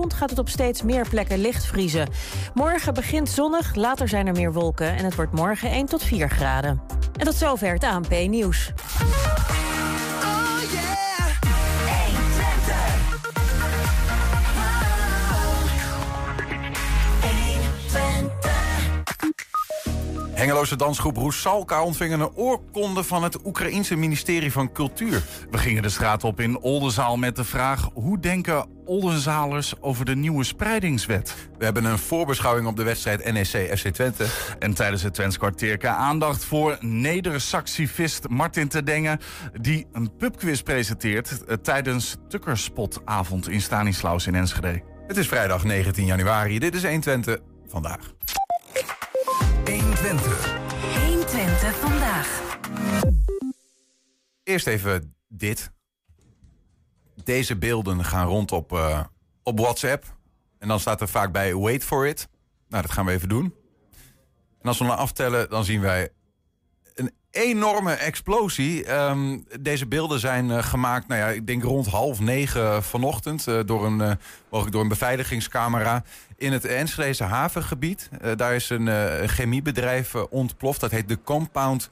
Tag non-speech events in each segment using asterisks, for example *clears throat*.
vanavond gaat het op steeds meer plekken licht vriezen. Morgen begint zonnig, later zijn er meer wolken en het wordt morgen 1 tot 4 graden. En tot zover het ANP-nieuws. Hengeloze dansgroep Roesalka ontving een oorkonde van het Oekraïense ministerie van Cultuur. We gingen de straat op in Oldenzaal met de vraag: hoe denken Oldenzalers over de nieuwe spreidingswet? We hebben een voorbeschouwing op de wedstrijd NEC FC Twente. En tijdens het Twents kwartierke aandacht voor neder-saxifist Martin Terdengen, die een pubquiz presenteert eh, tijdens Tukkerspotavond in Stanislaus in Enschede. Het is vrijdag 19 januari. Dit is 1 Twente vandaag. 120. 120 vandaag. Eerst even dit. Deze beelden gaan rond op, uh, op WhatsApp. En dan staat er vaak bij wait for it. Nou, dat gaan we even doen. En als we dan aftellen, dan zien wij enorme explosie. Um, deze beelden zijn uh, gemaakt, nou ja, ik denk rond half negen vanochtend... Uh, door, een, uh, mogelijk door een beveiligingscamera in het Enschedeze havengebied. daar is een chemiebedrijf ontploft. Dat heet de Compound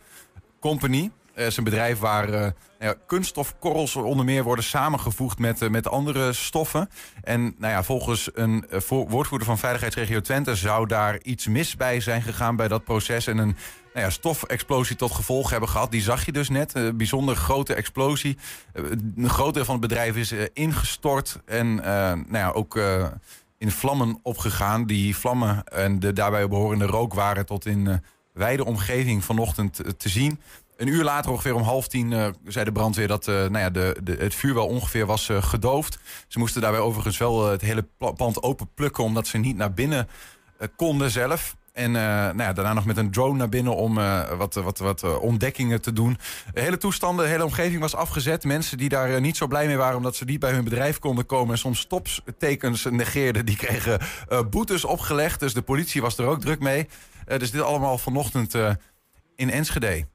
Company. Het is een bedrijf waar uh, ja, kunststofkorrels onder meer worden samengevoegd met, uh, met andere stoffen. En nou ja, volgens een woordvoerder van Veiligheidsregio Twente zou daar iets mis bij zijn gegaan bij dat proces. En een nou ja, stofexplosie tot gevolg hebben gehad. Die zag je dus net. Een bijzonder grote explosie. een groot deel van het bedrijf is ingestort. En nou ja, ook in vlammen opgegaan. Die vlammen en de daarbij behorende rook waren tot in wijde omgeving vanochtend te zien. Een uur later, ongeveer om half tien, uh, zei de brandweer dat uh, nou ja, de, de, het vuur wel ongeveer was uh, gedoofd. Ze moesten daarbij overigens wel het hele pand open plukken, omdat ze niet naar binnen konden zelf. En nou ja, daarna nog met een drone naar binnen om wat, wat, wat ontdekkingen te doen. De hele toestanden, de hele omgeving was afgezet. Mensen die daar niet zo blij mee waren omdat ze niet bij hun bedrijf konden komen... en soms stoptekens negeerden, die kregen boetes opgelegd. Dus de politie was er ook druk mee. dus dit allemaal vanochtend in Enschede.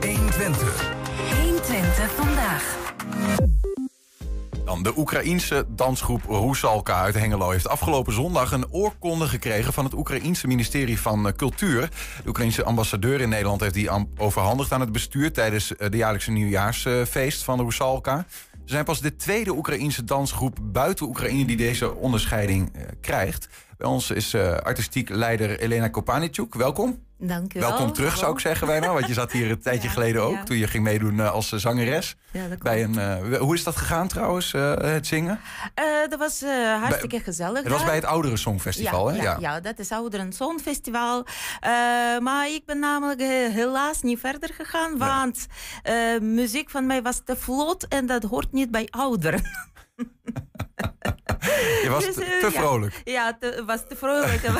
120. 120 vandaag. Dan de Oekraïense dansgroep Rusalka uit Hengelo heeft afgelopen zondag een oorkonde gekregen van het Oekraïense ministerie van Cultuur. De Oekraïense ambassadeur in Nederland heeft die overhandigd aan het bestuur tijdens de jaarlijkse nieuwjaarsfeest van Rusalka. Ze zijn pas de tweede Oekraïense dansgroep buiten Oekraïne die deze onderscheiding krijgt. Bij ons is uh, artistiek leider Elena Kopanichuk. Welkom. Dank u wel. Welkom terug, zou ik zeggen bijna. Want je zat hier een *laughs* tijdje ja, geleden ook, ja. toen je ging meedoen uh, als zangeres. Ja, dat bij een, uh, hoe is dat gegaan trouwens, uh, het zingen? dat was hartstikke bij, gezellig. Het was bij het Ouderen Songfestival, ja, hè? Ja, ja. dat is Ouderen Songfestival. maar ik ben namelijk helaas niet verder gegaan, want muziek van mij was te vlot en dat hoort niet bij ouderen. *laughs* Je was dus, te, te vrolijk. Ja, het was te vrolijk. *laughs*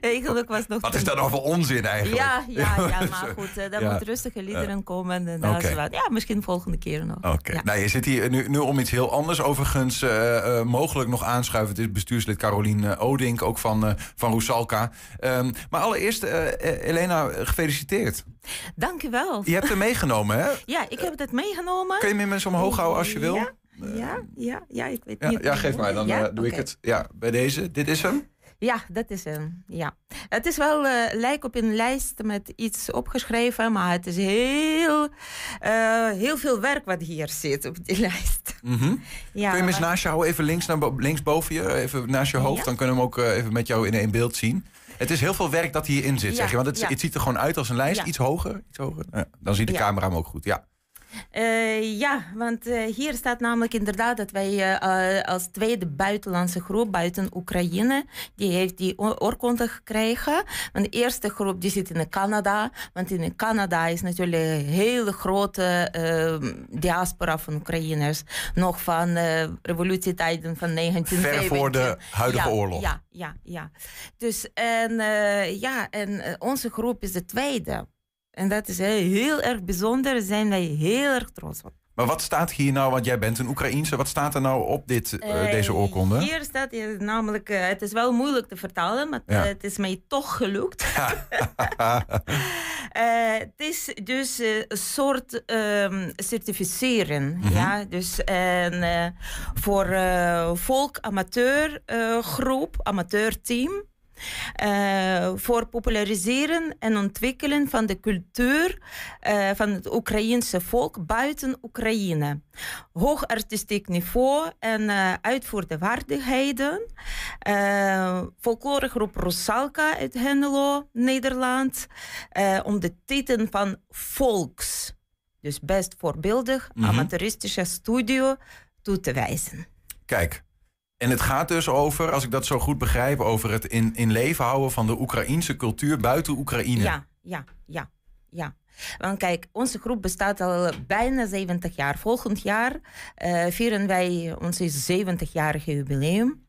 eigenlijk was nog Wat is dat nou voor onzin eigenlijk? Ja, ja, ja *laughs* maar goed, uh, daar ja. moeten rustige liederen komen. En okay. wat, ja, misschien volgende keer nog. Oké. Okay. Nou, je zit hier nu, nu om iets heel anders. Overigens, uh, uh, mogelijk nog aanschuiven. Het is bestuurslid Carolien Odink, ook van, van Roesalka. Um, maar allereerst, Elena, gefeliciteerd. Dank u wel. Je hebt hem *laughs* meegenomen, hè? Ja, ik heb het meegenomen. Kun je me mensen omhoog houden als je wil? Ja. Ja, ja, ja, ik weet niet. Ja, geef mij, dan uh, doe okay. ik het. Ja, bij deze. Dit is hem? Ja, dat is hem. Ja. Het is wel, uh, lijkt op een lijst met iets opgeschreven, maar het is heel, uh, heel veel werk wat hier zit op die *laughs* lijst. Mm -hmm. ja, Kun je hem eens naast je houden, even links, naar, links boven je, even naast je hoofd, dan kunnen we hem ook uh, even met jou in één beeld zien. Het is heel veel werk dat hierin zit, zeg je. Want het, het, ziet er gewoon uit als een lijst, iets hoger. Iets hoger. dan ziet de camera hem ook goed, ja. Uh, ja, want uh, hier staat namelijk inderdaad dat wij uh, als tweede buitenlandse groep buiten Oekraïne, die heeft die oorkonde gekregen. Want de eerste groep die zit in Canada, want in Canada is natuurlijk een hele grote diaspora van Oekraïners, nog van revolutietijden van 1917. Ver voor de huidige ja, oorlog. Ja, ja, ja. Dus en, ja, en onze groep is de tweede. En dat is heel erg bijzonder. Daar zijn wij heel erg trots op. Maar wat staat hier nou, want jij bent een Oekraïense, wat staat er nou op dit, uh, Uh, deze oorkonde? Hier staat hier namelijk, uh, het is wel moeilijk te vertalen, maar Ja. het is mij toch gelukt. *laughs* *laughs* Eh, het is dus eh, een soort ehm, certificeren. Mhm. ja? Dus en, eh, voor eh, volk amateur eh, groep, amateurteam. Eh, voor populariseren en ontwikkelen van de cultuur eh, van het Oekraïense volk buiten Oekraïne. Hoog artistiek niveau en eh uitvoerde waardigheden. Folkloregroep Rosalka uit Hengelo, Nederland. om de titel van Volks, dus best voorbeeldig, Mhm. amateuristische studio, toe te wijzen. Kijk, en het gaat dus over, als ik dat zo goed begrijp, over het in, in leven houden van de Oekraïense cultuur buiten Oekraïne. Ja, ja, ja, ja. Want kijk, onze groep bestaat al bijna 70 jaar. Volgend jaar eh, vieren wij ons 70-jarige jubileum.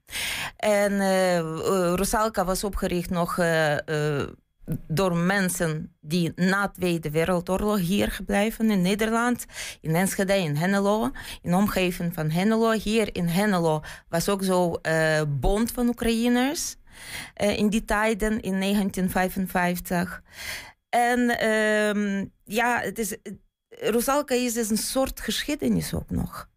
En eh, Rosalka was opgericht nog eh, door mensen die na de Wereldoorlog hier gebleven in Nederland, in Enschede, in Hengelo, in de omgeving van Hengelo. Hier in Hengelo was ook zo eh bond van Oekraïners eh, in die tijden, in 1955. En ehm, ja, het is, Rosalka is dus een soort geschiedenis ook nog.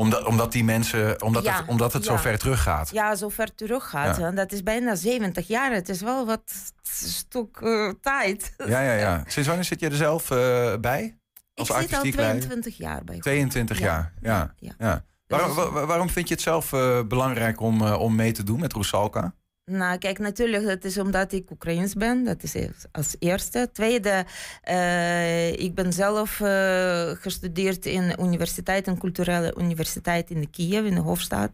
Omdat, omdat die mensen, omdat Ja, het, omdat het zo ver teruggaat. Ja, zo ver terug gaat. Ja. Dat is bijna 70 jaar. Het is wel wat stuk eh, tijd. Ja, ja, ja. *laughs* Sinds wanneer zit je er zelf eh, bij? Als Ik zit al artistiek leider? 22 jaar bij. 22 Ja. jaar, ja. Ja. Waarom, waarom vind je het zelf eh, belangrijk om, om mee te doen met Roesalka? Nou, kijk, natuurlijk, dat is omdat ik Oekraïens ben. Dat is als eerste. Tweede, eh, ik ben zelf eh, gestudeerd in de universiteit, een culturele universiteit in Kiev, in de hoofdstad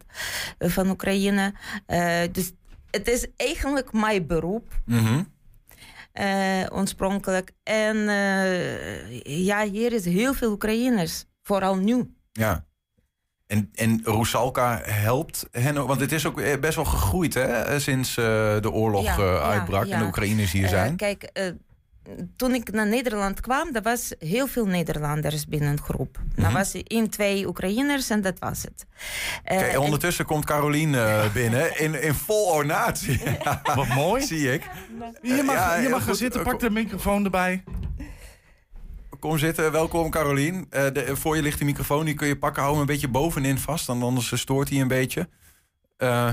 eh, van Oekraïne. Dus het is eigenlijk mijn beroep. Eh, oorspronkelijk. En ja, hier is heel veel Oekraïners, vooral nu. Ja. En, en Roesalka helpt hen ook, want het is ook eh, best wel gegroeid hè, sinds eh, de oorlog Ja, eh, ja, uitbrak en de Oekraïners hier zijn. kijk, eh, toen ik naar Nederland kwam, er was heel veel Nederlanders binnen een groep. Mhm. Er was één, twee Oekraïners en dat was het. Eh, en- ondertussen komt Carolien eh, binnen in, in vol ornaat. Wat mooi. Zie ik. Je mag, Ja, je mag gaan goed. zitten, pak de microfoon erbij. Kom zitten, welkom Carolien. Eh, de, voor je ligt de microfoon, die kun je pakken. Hou hem een beetje bovenin vast, dan anders stoort hij een beetje. Eh,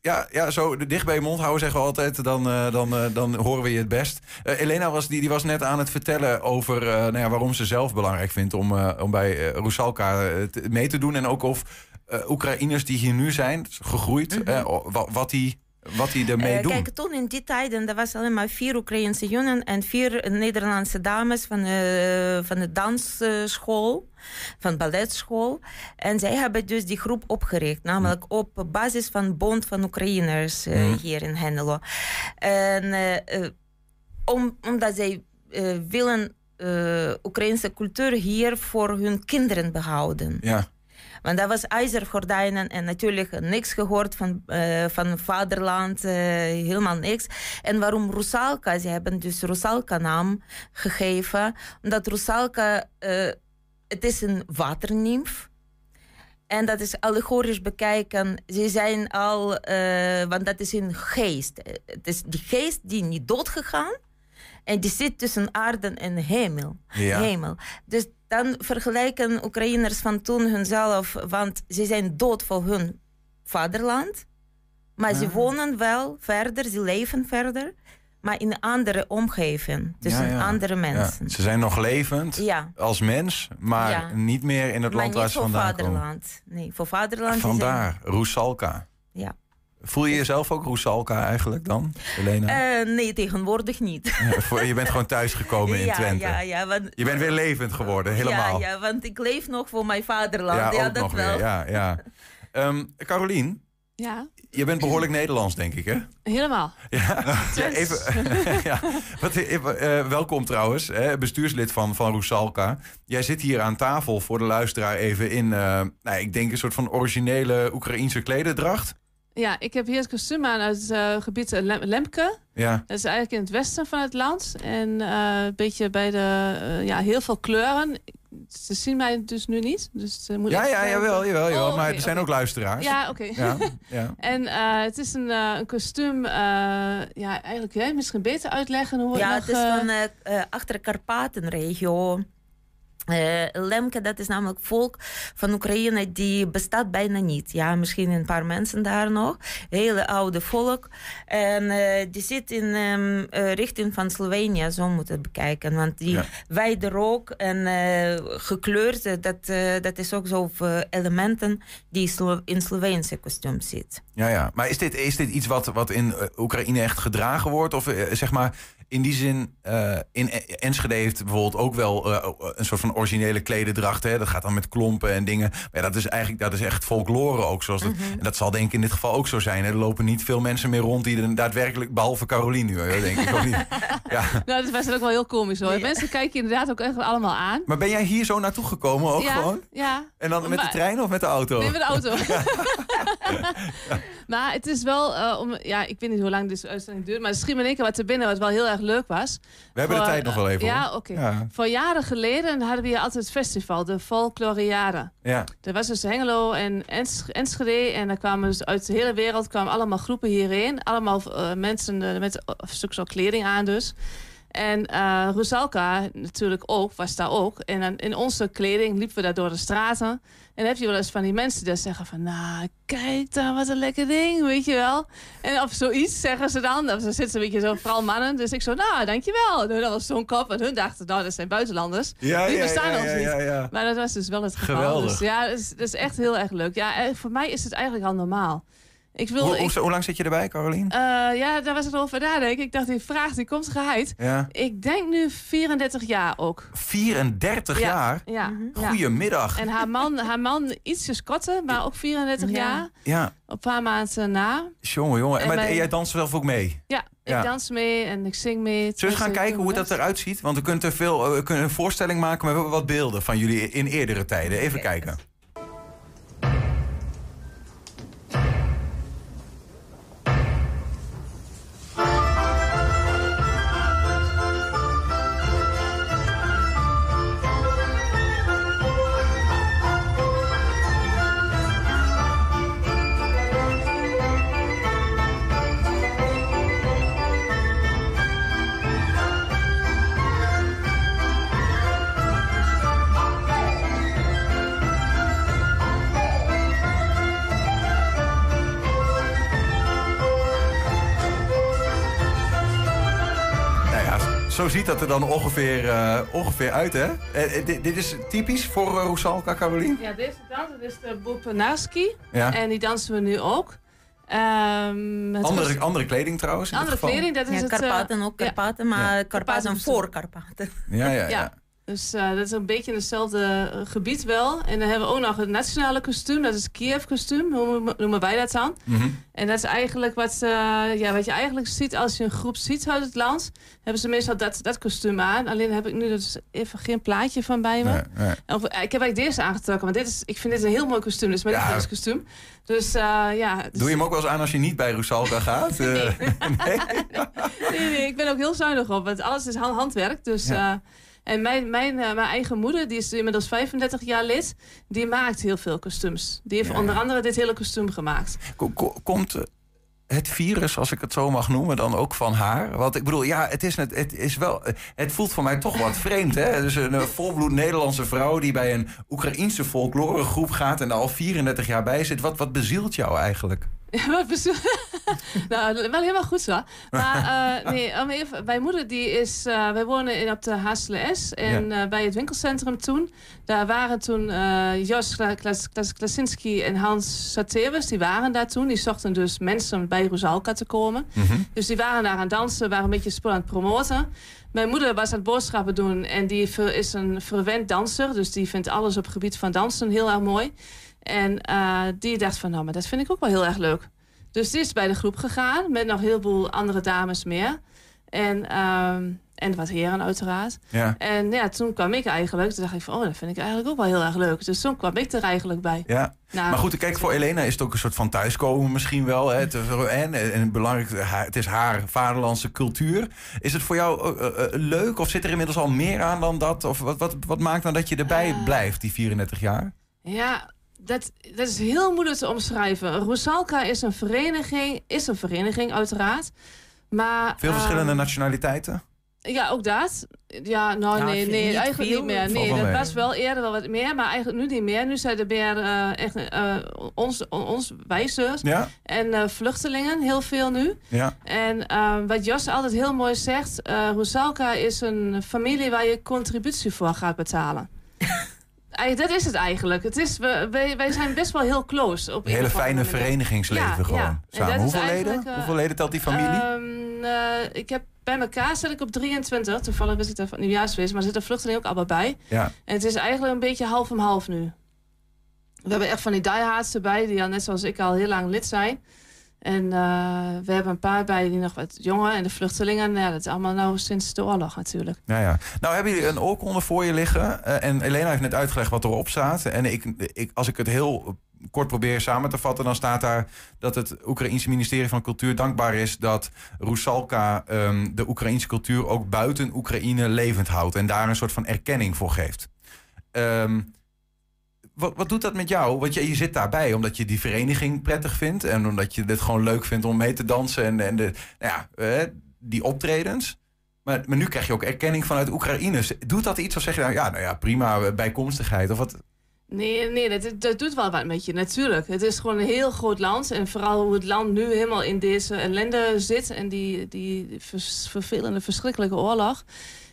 ja, ja, zo dicht bij je mond houden zeggen we altijd, dan, eh, dan, eh, dan horen we je het best. Eh, Elena was, die, die was net aan het vertellen over eh, nou ja, waarom ze zelf belangrijk vindt om, eh, om bij eh, Rusalka eh, mee te doen. En ook of eh, Oekraïners die hier nu zijn, gegroeid, eh, wa- wat die, wat die ermee Eh, kijk, toen in die tijden, er was alleen maar vier Oekraïnse jongen en vier Nederlandse dames van, eh, van de dansschool, van balletschool. En zij hebben dus die groep opgericht, namelijk op basis van Bond van Oekraïners eh, Mhm. hier in Hengelo. En om, omdat zij willen Oekraïnse cultuur hier voor hun kinderen behouden. Ja, Want dat was ijzergordijnen en natuurlijk niks gehoord van, eh, van vaderland, eh, helemaal niks. En waarom Rusalka? Ze hebben dus Rusalka naam gegeven. Omdat Rusalka, eh, het is een waternimf. En dat is allegorisch bekijken. Ze zijn al, want dat is een geest. Het is die geest die niet doodgegaan. En die zit tussen aarde en hemel. Ja. hemel. Dus dan vergelijken Oekraïners van toen hunzelf, want ze zijn dood voor hun vaderland. Maar ze Ah. wonen wel verder, ze leven verder, maar in een andere omgeving, tussen Ja, ja. andere ja. mensen. Ze zijn nog levend als mens, maar niet meer in het maar land waar ze voor vandaan komen. vaderland. Nee, voor vaderland. Vandaar, Rusalka. zijn- Ja. Voel je jezelf ook Rusalka eigenlijk dan, Helena? Eh, nee, tegenwoordig niet. Je bent gewoon thuisgekomen in ja, Twente. ja, ja, want, Je bent weer levend geworden, helemaal. Ja, ja, want ik leef nog voor mijn vaderland. Ja, Ja, ook dat nog wel. weer. Ja, ja. Ehm, Carolien, Ja, je bent behoorlijk Nederlands, denk ik, hè? helemaal. Ja, *laughs* even, *laughs* ja. Wat, eh, welkom trouwens, hè, bestuurslid van, van Rusalka. Jij zit hier aan tafel voor de luisteraar even in, eh, nou, ik denk een soort van originele Oekraïense klederdracht. Ja, ik heb hier het kostuum aan uit het eh, gebied eh, Lem- Lemke. Ja, Dat is eigenlijk in het westen van het land. En eh, een beetje bij de, eh, ja, heel veel kleuren. ze zien mij dus nu niet. Dus, ze moeten Ja, ja, jawel, jawel, jawel. Oh, maar er zijn ook luisteraars. Ja, oké. ja, *laughs* ja. En eh, het is een, eh, een kostuum. eh, ja, eigenlijk jij misschien beter uitleggen hoe het Ja, het is van eh eh, achter de Karpatenregio. Eh, Lemke, dat is namelijk volk van Oekraïne, die bestaat bijna niet. Ja, misschien een paar mensen daar nog. Hele oude volk. En eh, die zit in ehm, eh, richting van Slovenië, zo moet het bekijken. Want die Ja. wijde rook en gekleurd, eh, dat, dat is ook zo elementen die Slo- in Sloveense kostuum zit. Ja, ja. Maar is dit, is dit iets wat, wat in Oekraïne echt gedragen wordt? Of zeg maar, in die zin, eh, in E- Enschede heeft bijvoorbeeld ook wel eh, een soort van originele klededracht. Hè? Dat gaat dan met klompen en dingen. Maar ja, dat is eigenlijk dat is echt folklore ook. Zoals het, En dat zal denk ik in dit geval ook zo zijn. Hè? Er lopen niet veel mensen meer rond die er daadwerkelijk, behalve Caroline nu, denk ik ook niet. *laughs* Ja. Nou, dat was ook wel heel komisch hoor. Mensen kijken je inderdaad ook echt allemaal aan. Maar ben jij hier zo naartoe gekomen ook ja, gewoon? Ja. En dan met de trein of met de auto? Nee, met de auto. *laughs* *laughs* maar het is wel, eh, om, ja, ik weet niet hoe lang deze uitzending duurt, maar er schiet me in één keer wat te binnen wat wel heel erg leuk was. We hebben de tijd nog wel even. Ja, hoor. oké. Ja. Voor jaren geleden hadden we hier altijd het festival, de Folkloriade. ja. Er was dus Hengelo en Ens- Enschede. En daar kwamen dus uit de hele wereld kwamen allemaal groepen hierheen. Allemaal eh, mensen eh, met een stuk zo kleding aan dus. En eh Rusalka natuurlijk ook, was daar ook. En dan in onze kleding liepen we daar door de straten. En dan heb je wel eens van die mensen die zeggen van... Nou, kijk dan, wat een lekker ding, weet je wel. En of zoiets zeggen ze dan. Of ze zitten een beetje zo, vooral mannen. Dus ik zo, nou, dankjewel. Nou, Dat was zo'n kop. En hun dachten, nou, dat zijn buitenlanders. Ja, Die ja, bestaan ja, ons ja, niet. ja, ja. Maar dat was dus wel het geval. Geweldig. Dus ja, dat is, dat is echt heel erg leuk. Ja, voor mij is het eigenlijk al normaal. Ik wil... Hoe, ik, hoe, hoe lang zit je erbij, Caroline? eh, ja, daar was ik over nadenken. Ik dacht, die vraag die komt geheid. Ja. Ik denk nu 34 jaar ook. 34 Ja. jaar? Ja. ja. Goedemiddag. En haar man, haar man ietsjes korter, maar ook 34 Ja. jaar. Ja, Een paar maanden na. jongen, jongen. En, maar, mijn- jij danst zelf ook mee? Ja, ik dans mee en ik zing mee. Zullen we eens gaan Dus ik kijken hoe dat eruit ziet? Want we kunnen, te veel, eh, we kunnen een voorstelling maken, maar we hebben wat beelden van jullie in eerdere tijden. Even kijken. Zo ziet dat er dan ongeveer, eh, ongeveer uit, hè? Eh, eh, dit, dit is typisch voor uh, Rosalka, Caroline? Ja, deze dans is de Boepenarski. Ja. En die dansen we nu ook. Ehm, Andere, was- andere kleding trouwens, andere kleding, dat is Ja, het... Karpaten ook ja. Karpaten, maar Karpaten Karpaten voor Karpaten. Ja, ja, ja. Dus eh, dat is een beetje in hetzelfde gebied wel. En dan hebben we ook nog het nationale kostuum. Dat is Kiev kostuum, hoe noemen- wij dat dan. Mhm. En dat is eigenlijk wat, eh, ja, wat je eigenlijk ziet als je een groep ziet uit het land. Hebben ze meestal dat, dat kostuum aan. Alleen heb ik nu dus even geen plaatje van bij me. Nee, nee. Of, eh, ik heb eigenlijk deze aangetrokken, want dit is, ik vind dit een heel mooi kostuum. Dit is mijn Ja. lievelingskostuum. Dus ja. dus- Doe je hem ook wel eens aan als je niet bij Rosalka *laughs* gaat? *laughs* Nee? nee, nee, ik ben ook heel zuinig op, want alles is hand- handwerk. Dus, Ja. En mijn, mijn, eh, mijn eigen moeder, die is inmiddels 35 jaar lid, die maakt heel veel kostuums. Die heeft Ja, onder andere dit hele kostuum gemaakt. Ko- ko- Komt eh, het virus, als ik het zo mag noemen, dan ook van haar? Want ik bedoel, ja, het, is net, het, is wel, eh, het voelt voor mij toch wat *laughs* vreemd. Hè? Dus een volbloed Nederlandse vrouw die bij een Oekraïense folkloregroep gaat en daar al 34 jaar bij zit. Wat, wat bezielt jou eigenlijk? Wat *laughs* nou, wel helemaal goed zo. Maar *laughs* eh, nee, om even, mijn moeder die is... eh, wij wonen in, op de HSLS. En eh, bij het winkelcentrum toen... Daar waren toen Jos Kla- Klas- Klas- Klasinski en Hans Satewes. Die waren daar toen. Die zochten dus mensen bij Rosalka te komen. Dus die waren daar aan het dansen. Waren een beetje spul aan het promoten. Mijn moeder was aan het boodschappen doen. En die is een verwend danser. Dus die vindt alles op het gebied van dansen heel erg mooi. En eh, die dacht van, nou, maar dat vind ik ook wel heel erg leuk. Dus die is bij de groep gegaan met nog heel veel andere dames meer. En, ehm, En wat heren uiteraard. Ja. En ja, toen kwam ik eigenlijk. Toen dacht ik van, oh, dat vind ik eigenlijk ook wel heel erg leuk. Dus toen kwam ik er eigenlijk bij. ja. Nou, Maar goed, kijk, voor Elena is het ook een soort van thuiskomen misschien wel. Hè? Het, en, en belangrijk, het is haar vaderlandse cultuur. Is het voor jou eh, eh, leuk of zit er inmiddels al meer aan dan dat? Of wat, wat, wat maakt nou dat je erbij blijft, die 34 jaar? Ja, dat, dat is heel moeilijk te omschrijven. Rusalka is een vereniging, is een vereniging uiteraard. Maar, Veel verschillende ehm, nationaliteiten? Ja, ook dat. Ja, nou Ja, nee, nee niet eigenlijk veel. niet meer. Nee, dat mee. was wel eerder wel wat meer, maar eigenlijk nu niet meer. Nu zijn er meer eh, echt eh, ons, ons wijzers Ja? en eh, vluchtelingen, heel veel nu. Ja. En eh, wat Jos altijd heel mooi zegt, eh Rusalka is een familie waar je contributie voor gaat betalen. Dat is het eigenlijk. Het is, we, wij, wij zijn best wel heel close. Op Een hele fijne verenigingsleven Ja, gewoon. ja. En Samen. Hoeveel leden? eh, Hoeveel leden telt die familie? Ehm, eh, ik heb bij elkaar zit ik op 23. Toevallig is het er van nieuwjaarsfeest, maar er zitten vluchtelingen ook allemaal bij. ja. En het is eigenlijk een beetje half om half nu. We hebben echt van die diehards erbij, die al net zoals ik al heel lang lid zijn. En eh, we hebben een paar bij die nog wat jonger. En de vluchtelingen, ja, dat is allemaal nou sinds de oorlog natuurlijk. Ja, ja. Nou hebben jullie een oorkonde voor je liggen. eh, en Elena heeft net uitgelegd wat erop staat. En ik, ik, als ik het heel kort probeer samen te vatten... dan staat daar dat het Oekraïense ministerie van Cultuur dankbaar is... dat Rusalka ehm, de Oekraïense cultuur ook buiten Oekraïne levend houdt. En daar een soort van erkenning voor geeft. Ehm, wat, wat doet dat met jou? Want je, je zit daarbij omdat je die vereniging prettig vindt... en omdat je het gewoon leuk vindt om mee te dansen... en, en de, nou ja, eh, die optredens... Maar, maar nu krijg je ook erkenning vanuit Oekraïne. Doet dat iets of zeg je nou ja, nou ja, prima, bijkomstigheid? Of wat? Nee, nee dat, dat doet wel wat met je, natuurlijk. Het is gewoon een heel groot land. En vooral hoe het land nu helemaal in deze ellende zit. En die, die vervelende, verschrikkelijke oorlog.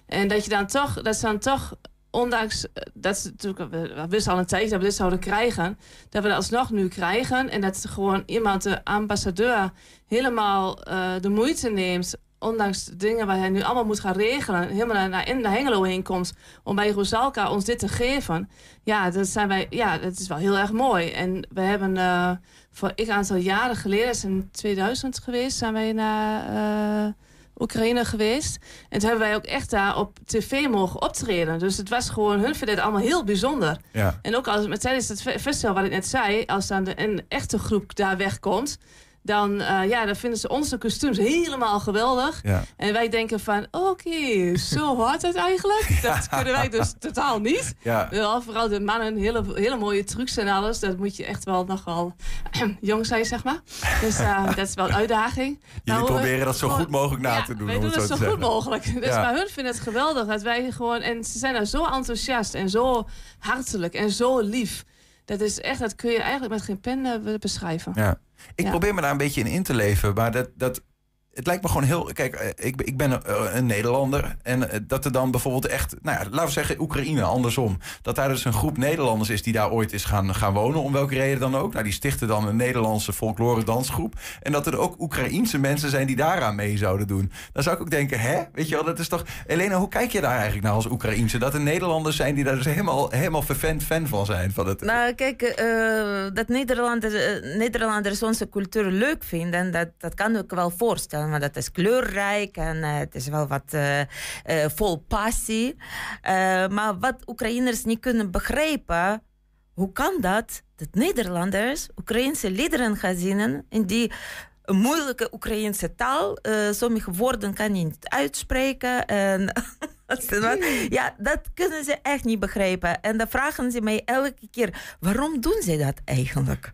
En dat je dan toch, dat ze dan toch, ondanks eh, dat natuurlijk, we we wisten al een tijdje dat we dit zouden krijgen, dat we dat alsnog nu krijgen. En dat gewoon iemand, de ambassadeur, helemaal eh, de moeite neemt. Ondanks de dingen waar hij nu allemaal moet gaan regelen, helemaal naar, in naar Hengelo heen komt om bij Rosalka ons dit te geven. Ja, dat, zijn wij, ja, dat is wel heel erg mooi. En we hebben eh, voor ik aantal jaren geleden, is in 2000 geweest, zijn wij naar eh, Oekraïne geweest. En toen hebben wij ook echt daar op tv mogen optreden. Dus het was gewoon, hun vinden het allemaal heel bijzonder. Ja, En ook als, met tijdens het fe- festival wat ik net zei, als dan de, een echte groep daar wegkomt, dan, eh, ja, dan vinden ze onze kostuums helemaal geweldig. ja. En wij denken van, oké, zo hoort het eigenlijk. Dat kunnen wij dus totaal niet. ja. Vooral de mannen, hele, hele mooie trucs en alles. Dat moet je echt wel nogal *clears throat* jong zijn, zeg maar. Dus eh, *laughs* dat is wel een uitdaging. Jullie Nou, we- proberen dat zo gewoon- goed mogelijk na ja, te doen. wij doen het zo zo goed mogelijk. Dus Ja. maar hun vinden het geweldig dat wij gewoon... En ze zijn daar zo enthousiast en zo hartelijk en zo lief. Dat is echt, dat kun je eigenlijk met geen pen eh, beschrijven. Ja. Ik Ja. probeer me daar een beetje in in te leven, maar dat, dat, het lijkt me gewoon heel... Kijk, eh, ik, ik ben eh, een Nederlander en eh, dat er dan bijvoorbeeld echt... Nou ja, laten we zeggen Oekraïne, andersom. Dat daar dus een groep Nederlanders is die daar ooit is gaan, gaan wonen, om welke reden dan ook. Nou, die stichten dan een Nederlandse folklore dansgroep. En dat er ook Oekraïense mensen zijn die daaraan mee zouden doen. Dan zou ik ook denken, hè? Weet je wel, dat is toch... Elena, hoe kijk je daar eigenlijk naar als Oekraïense? Dat er Nederlanders zijn die daar dus helemaal, helemaal vervent fan van zijn. Van het, Nou, kijk, dat Nederlanders, Nederlanders onze cultuur leuk vinden, dat, dat kan ik wel voorstellen. Want dat is kleurrijk en eh, het is wel wat eh, eh, vol passie. Eh, maar wat Oekraïners niet kunnen begrijpen, hoe kan dat dat Nederlanders Oekraïnse liederen gaan zingen in die moeilijke Oekraïnse taal. Eh, sommige woorden kan je niet uitspreken. En *laughs* ja, dat kunnen ze echt niet begrijpen. En dan vragen ze mij elke keer, waarom doen ze dat eigenlijk?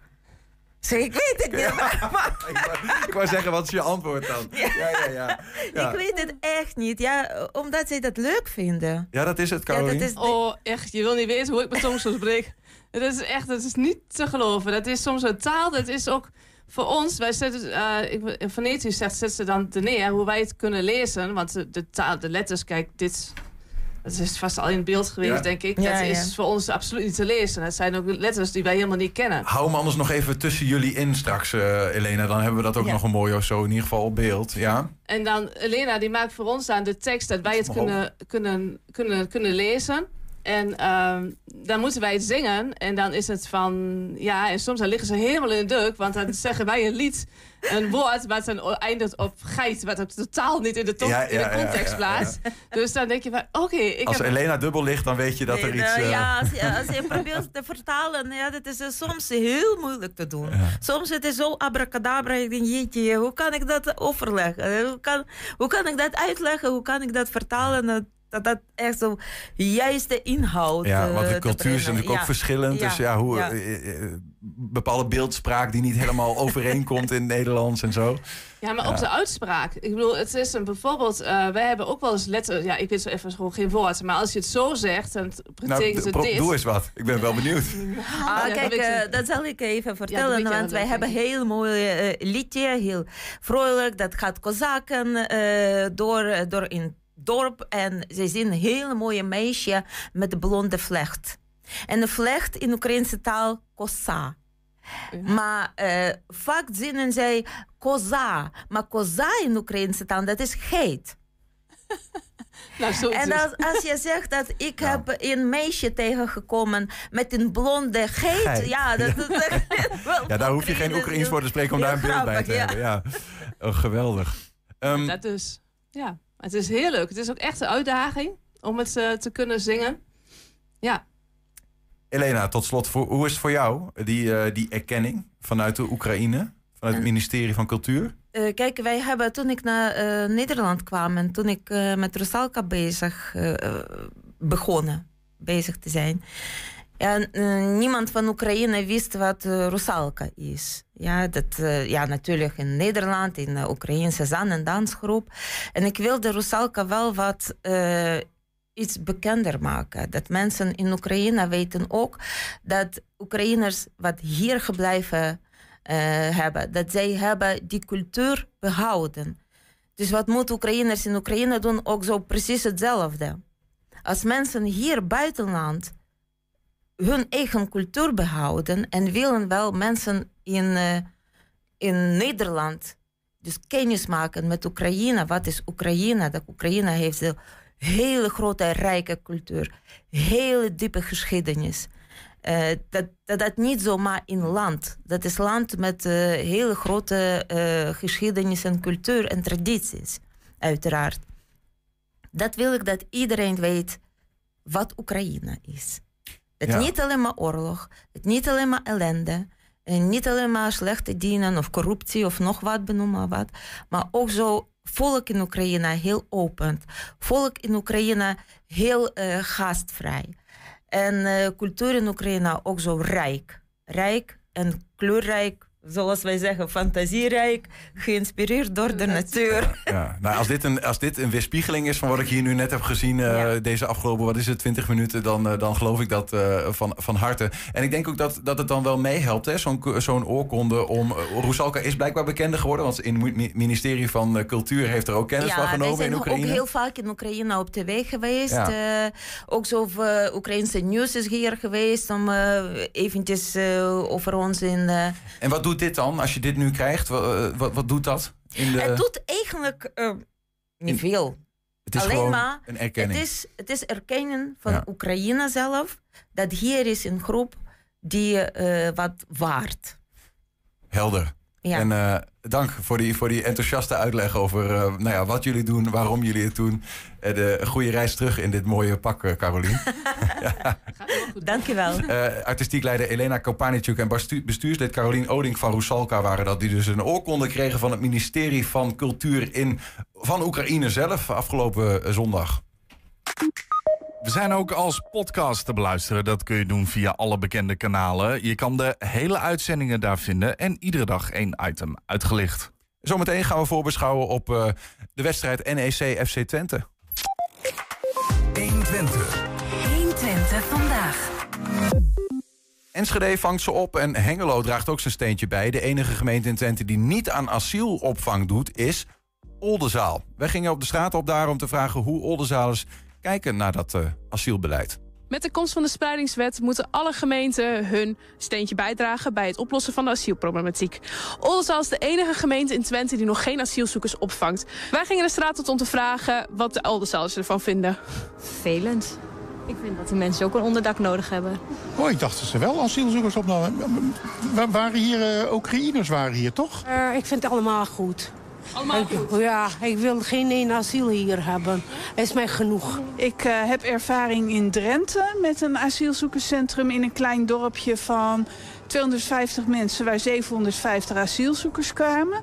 Zeg, ik weet het niet. maar- ik, wou, ik wou zeggen, wat is je antwoord dan? Ja, ja, ja. Ja, *laughs* Ik weet het echt niet. Ja, omdat ze dat leuk vinden. ja dat is het, Ja, dat Caroline. is de- Oh, echt, je wil niet weten hoe ik mijn tong soms breek. Het is echt, het is niet te geloven. Dat is soms een taal, dat is ook voor ons. Wij zetten, eh ik, in Venetië zegt, zet ze dan er neer hoe wij het kunnen lezen. Want de, de taal, de letters, kijk, dit... Dat is vast al in beeld geweest, Ja. denk ik. Ja, dat ja. is voor ons absoluut niet te lezen. Dat zijn ook letters die wij helemaal niet kennen. Hou hem anders nog even tussen jullie in straks, eh, Elena. Dan hebben we dat ook Ja. nog een mooi of zo in ieder geval op beeld. Ja? En dan, Elena, die maakt voor ons dan de tekst dat wij het kunnen, kunnen, kunnen, kunnen lezen. En ehm, dan moeten wij het zingen. En dan is het van... Ja, en soms dan liggen ze helemaal in de deuk. Want dan *laughs* zeggen wij een lied, een woord... wat dan eindigt op geit. Wat ook totaal niet in de, top, Ja, in de ja, context ja, plaatst. Dus dan denk je van... Oké, ik Als heb... Elena dubbel ligt, dan weet je dat er iets... eh, ja, als je, als je probeert te vertalen, ja, dat is eh, soms heel moeilijk te doen. Soms het is zo abracadabra. Ik denk, jeetje, hoe kan ik dat overleggen? Eh, Hoe kan, hoe kan ik dat uitleggen? Hoe kan ik dat vertalen? Dat dat, echt zo juiste inhoud Ja, eh, want de cultuur is natuurlijk ook Ja. verschillend. Ja, Dus ja, hoe ja. Bepaalde beeldspraak die niet helemaal *laughs* overeenkomt in het Nederlands en zo. Ja, maar ook de uitspraak. Ik bedoel, het is een, bijvoorbeeld... eh, wij hebben ook wel eens letter... Ja, ik weet zo even gewoon geen woord. Maar als je het zo zegt, dan betekent Nou, het dit. doe eens wat. Ik ben wel benieuwd. *laughs* Ah, Ja, kijk, eh, dat zal ik even vertellen. want wij hebben heel mooi eh, liedje, heel vrolijk. Dat gaat kozaken eh, door, door in het dorp. En ze zien een hele mooie meisje met een blonde vlecht. En de vlecht in Oekraïnse taal kosa. Maar eh, vaak zinnen zij koza. Maar koza in Oekraïnse taal, dat is geit. *laughs* Nou, zo is En het. als, als je zegt dat ik heb een meisje tegengekomen met een blonde geit, Geit. ja, dat is echt wel *laughs* Ja, daar hoef je geen voor Oekraïens voor te spreken om daar een beeld bij te ja. hebben. Ja. Oh, geweldig. Ehm, Dat dus. Ja, het is heel leuk. Het is ook echt een uitdaging om het eh, te kunnen zingen. Ja. Elena, tot slot, voor, hoe is het voor jou, die, eh, die erkenning vanuit de Oekraïne? Vanuit het ministerie van Cultuur? Eh, kijk, wij hebben toen ik naar eh, Nederland kwam en toen ik met Rusalka bezig begonnen bezig te zijn. En niemand van Oekraïne wist wat Rusalka is. Ja, dat, ja, natuurlijk in Nederland, in de Oekraïnse zang- en dansgroep. En ik wilde Rusalka wel wat iets bekender maken. Dat mensen in Oekraïne weten ook dat Oekraïners wat hier gebleven eh, hebben, dat zij hebben die cultuur behouden. Dus wat moeten Oekraïners in Oekraïne doen? Ook zo precies hetzelfde. Als mensen hier buitenland hun eigen cultuur behouden en willen wel mensen in, eh, in Nederland dus kennis maken met Oekraïne. Wat is Oekraïne? Dat Oekraïne heeft een hele grote, rijke cultuur, hele diepe geschiedenis. Eh, dat, dat dat niet zomaar in land. Dat is land met eh, hele grote eh, geschiedenis en cultuur en tradities, uiteraard. Dat wil ik dat iedereen weet wat Oekraïne is. Het Ja. niet alleen maar oorlog, het niet alleen maar ellende, en niet alleen maar slechte dienen of corruptie of nog wat, benoem maar wat, maar ook zo volk in Oekraïne heel open, volk in Oekraïne heel eh, gastvrij. En eh, cultuur in Oekraïne ook zo rijk. Rijk en kleurrijk, zoals wij zeggen, fantasierijk, geïnspireerd door de natuur. Ja, nou, als, dit een, als dit een weerspiegeling is van wat ik hier nu net heb gezien, eh, Ja. deze afgelopen, wat is het, 20 minuten, dan, eh, dan geloof ik dat eh, van, van harte. En ik denk ook dat, dat het dan wel meehelpt, hè, zo'n zo'n oorkonde om. Uh, Rusalka is blijkbaar bekender geworden, want in het mi- ministerie van eh, Cultuur heeft er ook kennis van genomen zijn in Oekraïne. ook heel vaak in Oekraïne op tv geweest. Ja. Eh, ook zo uh, Oekraïnse nieuws is hier geweest om uh, eventjes uh, over ons in. Uh, En wat doet dit dan, als je dit nu krijgt? Wat, wat, wat doet dat? In de... Het doet eigenlijk uh, niet veel. Het is Alleen maar, een erkenning. Het is, het is erkennen van Ja. Oekraïne zelf dat hier is een groep die uh, wat waard. Helder. Ja. En uh, dank voor die, voor die enthousiaste uitleg over uh, nou ja, wat jullie doen, waarom jullie het doen. En de goede reis terug in dit mooie pak, Carolien. *laughs* ja. Dankjewel. artistiek leider Elena Kopanicuk en bestuurslid Carolien Oding van Rusalka waren dat. Die dus een oorkonde kregen van het ministerie van Cultuur in, van Oekraïne zelf afgelopen zondag. We zijn ook als podcast te beluisteren. Dat kun je doen via alle bekende kanalen. Je kan de hele uitzendingen daar vinden en iedere dag één item uitgelicht. Zometeen gaan we voorbeschouwen op uh, de wedstrijd NEC FC Twente. 120. 120 vandaag. Enschede vangt ze op en Hengelo draagt ook zijn steentje bij. De enige gemeente in Twente die niet aan asielopvang doet is Oldenzaal. Wij gingen op de straat op daar om te vragen hoe Oldenzaalers kijken naar dat uh, asielbeleid. Met de komst van de spreidingswet moeten alle gemeenten hun steentje bijdragen bij het oplossen van de asielproblematiek. Oldenzaal is de enige gemeente in Twente die nog geen asielzoekers opvangt. Wij gingen de straat op om te vragen wat de Oldenzaalers ervan vinden. Vervelend. Ik vind dat die mensen ook een onderdak nodig hebben. Oh, ik dacht dat ze wel asielzoekers opnamen. Wa- Waren hier, eh, Oekraïners waren hier, toch? Eh, ik vind het allemaal goed. Allemaal goed? Ja, ik wil geen één asiel hier hebben. Is mij genoeg. Ik eh, heb ervaring in Drenthe met een asielzoekerscentrum in een klein dorpje van 250 mensen waar 750 asielzoekers kwamen.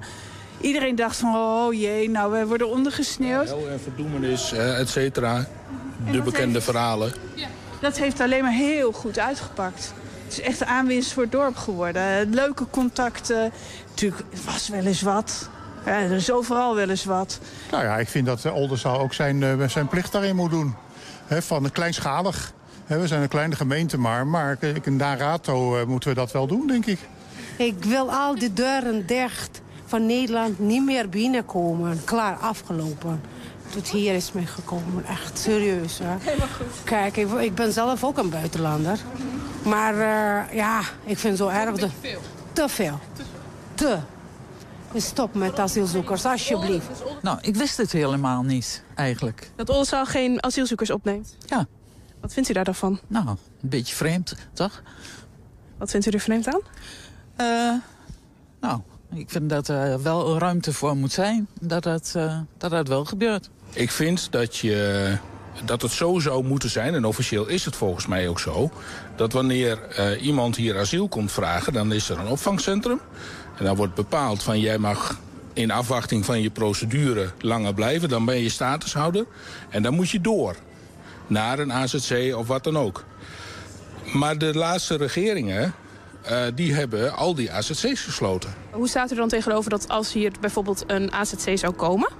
Iedereen dacht van, oh jee, nou wij worden ondergesneeuwd. Hel en verdoemenis, eh, et cetera. De bekende heeft- verhalen. Dat heeft alleen maar heel goed uitgepakt. Het is echt een aanwinst voor het dorp geworden. Leuke contacten. Natuurlijk, het was wel eens wat. Ja, er is overal wel eens wat. Nou ja, ik vind dat eh, Oldenzaal ook zijn, eh, zijn plicht daarin moet doen. Hè, van kleinschalig. Hè, we zijn een kleine gemeente maar, maar ik- in Darato eh, moeten we dat wel doen, denk ik. Ik wil al die deuren dicht van Nederland niet meer binnenkomen. Klaar, afgelopen. Tot hier is mij gekomen. Echt serieus. Hè? Helemaal goed. Kijk, ik, ik ben zelf ook een buitenlander. Maar eh, ja, ik vind zo erg... De, te veel. Te. Stop met asielzoekers, alsjeblieft. Nou, ik wist het helemaal niet, eigenlijk. Dat Oldenzaal geen asielzoekers opneemt? Ja. Wat vindt u daar dan van? Nou, een beetje vreemd, toch? Wat vindt u er vreemd aan? Eh, nou, ik vind dat er wel ruimte voor moet zijn. Dat dat, eh, dat, dat wel gebeurt. Ik vind dat, je, dat het zo zou moeten zijn, en officieel is het volgens mij ook zo... dat wanneer eh, iemand hier asiel komt vragen, dan is er een opvangcentrum. En dan wordt bepaald van jij mag in afwachting van je procedure langer blijven. Dan ben je statushouder en dan moet je door naar een AZC of wat dan ook. Maar de laatste regeringen, eh, die hebben al die AZC's gesloten. Hoe staat u dan tegenover dat als hier bijvoorbeeld een AZC zou komen?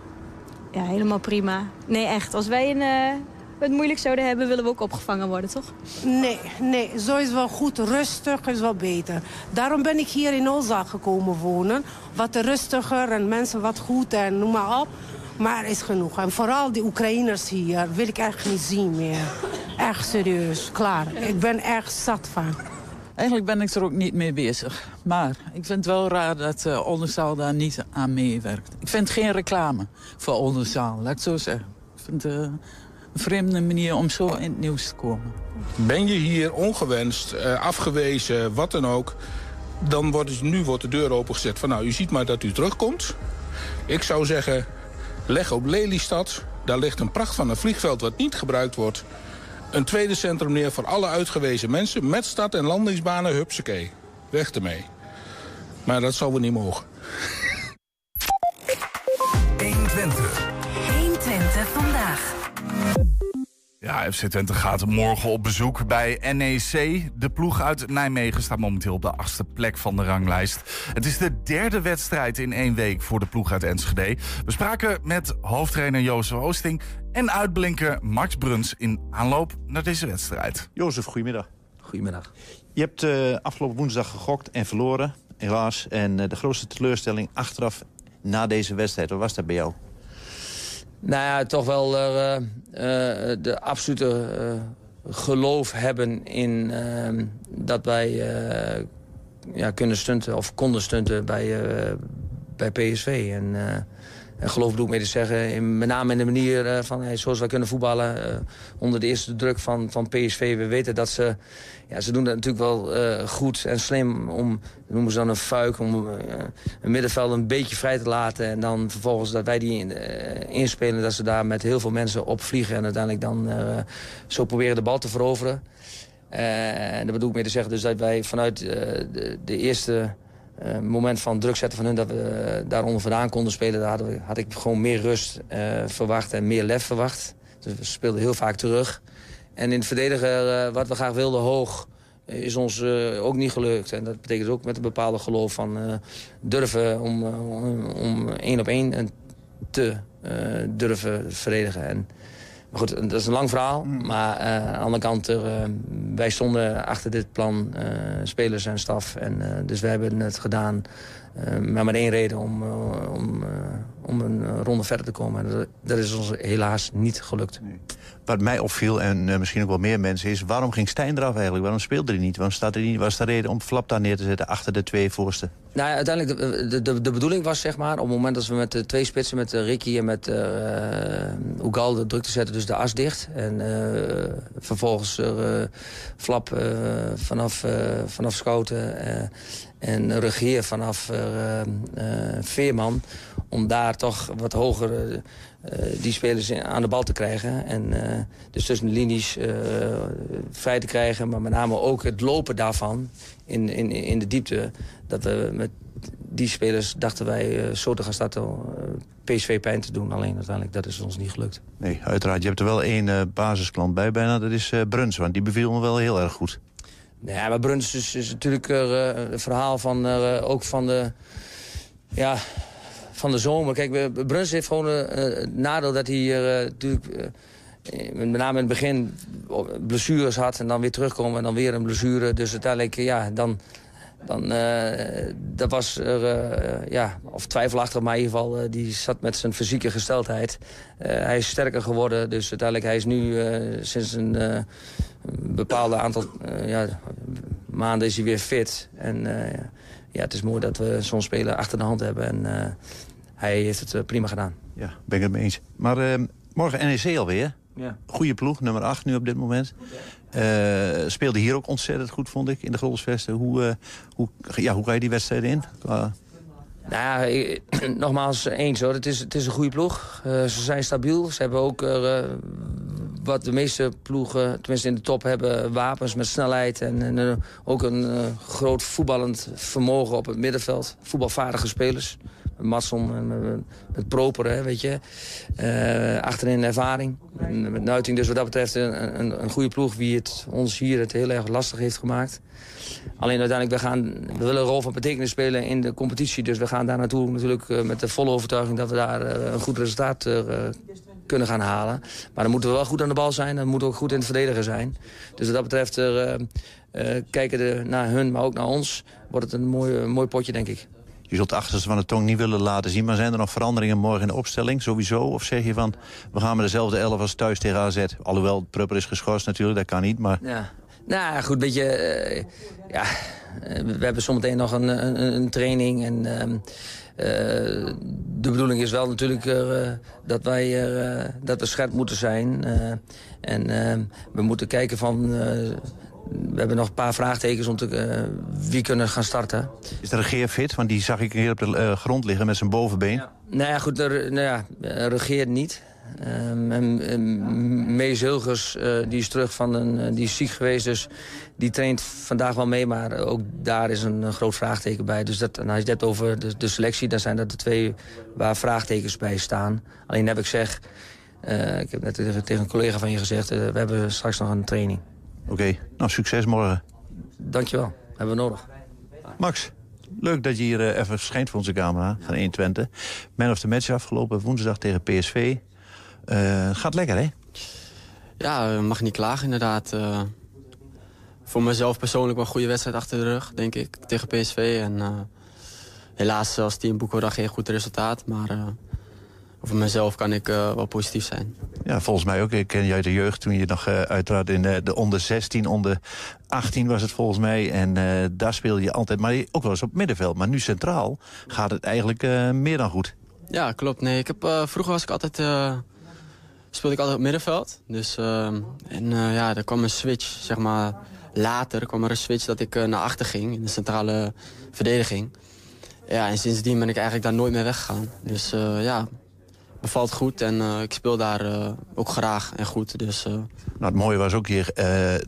Ja, helemaal prima. Nee, echt. Als wij een, eh, het moeilijk zouden hebben, willen we ook opgevangen worden, toch? Nee, nee, zo is wel goed. Rustig is wel beter. Daarom ben ik hier in Olza gekomen wonen. Wat rustiger en mensen wat goed en noem maar op. Maar is genoeg. En vooral die Oekraïners hier wil ik echt niet zien meer. Echt serieus, klaar. Ik ben echt zat van. Eigenlijk ben ik er ook niet mee bezig. Maar ik vind het wel raar dat uh, Oldenzaal daar niet aan meewerkt. Ik vind geen reclame voor Oldenzaal, laat ik het zo zeggen. Ik vind het uh, een vreemde manier om zo in het nieuws te komen. Ben je hier ongewenst, uh, afgewezen, wat dan ook... dan wordt nu wordt de deur opengezet van nou, u ziet maar dat u terugkomt. Ik zou zeggen, leg op Lelystad. Daar ligt een pracht van een vliegveld wat niet gebruikt wordt. Een tweede centrum neer voor alle uitgewezen mensen... met start- en landingsbanen, hupsakee. Weg ermee. Maar dat zal we niet mogen. 120. 120 Ja, FC Twente gaat morgen op bezoek bij NEC. De ploeg uit Nijmegen staat momenteel op de achtste plek van de ranglijst. Het is de derde wedstrijd in één week voor de ploeg uit Enschede. We spraken met hoofdtrainer Jozef Oosting en uitblinker Max Bruns in aanloop naar deze wedstrijd. Jozef, goedemiddag. Goedemiddag. Je hebt uh, afgelopen woensdag gegokt en verloren, helaas. En uh, de grootste teleurstelling achteraf na deze wedstrijd, wat was dat bij jou? Nou ja, toch wel uh, uh, de absolute geloof hebben in ehm, dat wij ja, kunnen stunten of konden stunten bij, bij PSV. En, en geloof doe ik mee te zeggen, in, met name in de manier van hey, zoals wij kunnen voetballen onder de eerste druk van, van PSV. We weten dat ze, ja, ze doen dat natuurlijk wel goed en slim om, noemen ze dan een fuik, om een middenveld een beetje vrij te laten. En dan vervolgens dat wij die in, inspelen, dat ze daar met heel veel mensen op vliegen. En uiteindelijk dan zo proberen de bal te veroveren. En dat bedoel ik mee te zeggen dus dat wij vanuit de, eerste moment van druk zetten van hun... dat we daaronder vandaan konden spelen, daar had ik gewoon meer rust verwacht en meer lef verwacht. Dus we speelden heel vaak terug. En in het verdedigen, wat we graag wilden, hoog is ons uh, ook niet gelukt. En dat betekent ook met een bepaalde geloof van uh, durven om, uh, om één op één te durven verdedigen. En, maar goed, dat is een lang verhaal. Mm. Maar aan de andere kant, wij stonden achter dit plan, spelers en staf. En, dus wij hebben het gedaan maar met één reden om, om, om een ronde verder te komen. En dat, dat is ons helaas niet gelukt. Nee. Wat mij opviel, en misschien ook wel meer mensen, is... waarom ging Stijn eraf eigenlijk? Waarom speelde hij niet? Waarom staat hij niet? Was de reden om Flap daar neer te zetten achter de twee voorste? Nou, ja, uiteindelijk, de, de, de, de bedoeling was zeg maar... op het moment dat we met de twee spitsen, met eh, Ricky en met uh, Ugal druk te zetten... dus de as dicht. En uh, vervolgens uh, Flap vanaf, vanaf Schouten en Regeer vanaf Veerman... om daar toch wat hoger die spelers aan de bal te krijgen. En dus tussen de linies vrij te krijgen... maar met name ook het lopen daarvan in, in, in de diepte dat we met die spelers dachten wij zo te gaan starten... PSV pijn te doen. Alleen uiteindelijk, dat is ons niet gelukt. Nee, uiteraard. Je hebt er wel één uh, basisklant bij bijna. Dat is Bruns, want die beviel me wel heel erg goed. Ja, maar Bruns is, natuurlijk het verhaal van, ook van de... Ja, van de zomer. Kijk, Bruns heeft gewoon het nadeel dat hij natuurlijk... met name in het begin blessures had en dan weer terugkomen en dan weer een blessure. Dus uiteindelijk, ja, dan dan, uh, dat was er, uh, ja, of twijfelachtig, maar in ieder geval, uh, die zat met zijn fysieke gesteldheid. hij is sterker geworden, dus uiteindelijk hij is nu sinds een bepaalde aantal ja, maanden is hij weer fit. En ja, het is mooi dat we zo'n speler achter de hand hebben en hij heeft het prima gedaan. Ja, ben ik het mee eens. Maar morgen NEC alweer. Ja. Goede ploeg, nummer 8 nu op dit moment. Uh, speelde hier ook ontzettend goed, vond ik, in de Grolsvesten. Hoe, uh, hoe, ja, hoe ga je die wedstrijden in? Nou ja, *clears throat* nogmaals eens hoor. Het is, het is een goede ploeg. Uh, ze zijn stabiel. Ze hebben ook wat de meeste ploegen, tenminste in de top, hebben wapens met snelheid. En, en ook een groot voetballend vermogen op het middenveld. Voetbalvaardige spelers. Matson met, met Proper, weet je. Uh, achterin ervaring. Met Nuiting dus wat dat betreft een, een, een, goede ploeg... wie het ons hier het heel erg lastig heeft gemaakt. Alleen uiteindelijk, we, gaan, we willen een rol van betekenis spelen in de competitie. Dus we gaan daar naartoe natuurlijk uh, met de volle overtuiging... dat we daar een goed resultaat kunnen gaan halen. Maar dan moeten we wel goed aan de bal zijn. Dan moeten we ook goed in het verdedigen zijn. Dus wat dat betreft kijken we naar hun, maar ook naar ons... wordt het een mooi, mooi potje, denk ik. Je zult de achterste van de tong niet willen laten zien. Maar zijn er nog veranderingen morgen in de opstelling, sowieso? Of zeg je van, we gaan met dezelfde elf als thuis tegen AZ? Alhoewel, Prupper is geschorst natuurlijk, dat kan niet. Maar... Ja. Nou goed, beetje... Uh, ja, eh, we hebben zometeen nog een, een, een training en... Uh, de bedoeling is wel natuurlijk dat wij dat we scherp moeten zijn. en we moeten kijken van we hebben nog een paar vraagtekens om te, uh, wie kunnen gaan starten. Is de regeer fit? Want die zag ik hier op de uh, grond liggen met zijn bovenbeen. Ja. Nou ja, goed, de, nou ja, regeert niet. Um, en, en Mees Hilgers, uh, die is terug van een, die is ziek geweest, dus die traint vandaag wel mee, maar ook daar is een, groot vraagteken bij. Dus dat, nou, als je het over de, de, selectie, dan zijn dat de twee waar vraagtekens bij staan. Alleen heb ik zeg, ik heb net tegen, tegen, een collega van je gezegd, we hebben straks nog een training. Oké, nou succes morgen. Dankjewel, hebben we nodig. Max, leuk dat je hier uh, even verschijnt voor onze camera van 120. Man of the match afgelopen woensdag tegen PSV. Uh, gaat lekker, hè? Ja, mag niet klagen inderdaad. Uh, voor mezelf persoonlijk wel een goede wedstrijd achter de rug, denk ik, tegen PSV. En helaas als team boeken we geen goed resultaat, maar voor mezelf kan ik uh, wel positief zijn. Ja, volgens mij ook. Ik ken uit de jeugd toen je nog uh, uiteraard in uh, de onder 16, onder 18 was het volgens mij. En daar speelde je altijd, maar ook wel eens op middenveld. Maar nu centraal gaat het eigenlijk meer dan goed. Ja, klopt. Nee, ik heb, vroeger was ik altijd, speelde ik altijd op middenveld. Dus, en ja, er kwam een switch, zeg maar, later kwam er een switch dat ik naar achter ging in de centrale verdediging. Ja, en sindsdien ben ik eigenlijk daar nooit meer weggegaan. Dus ja, bevalt goed en uh, ik speel daar uh, ook graag en goed. Dus, uh... nou, het mooie was ook hier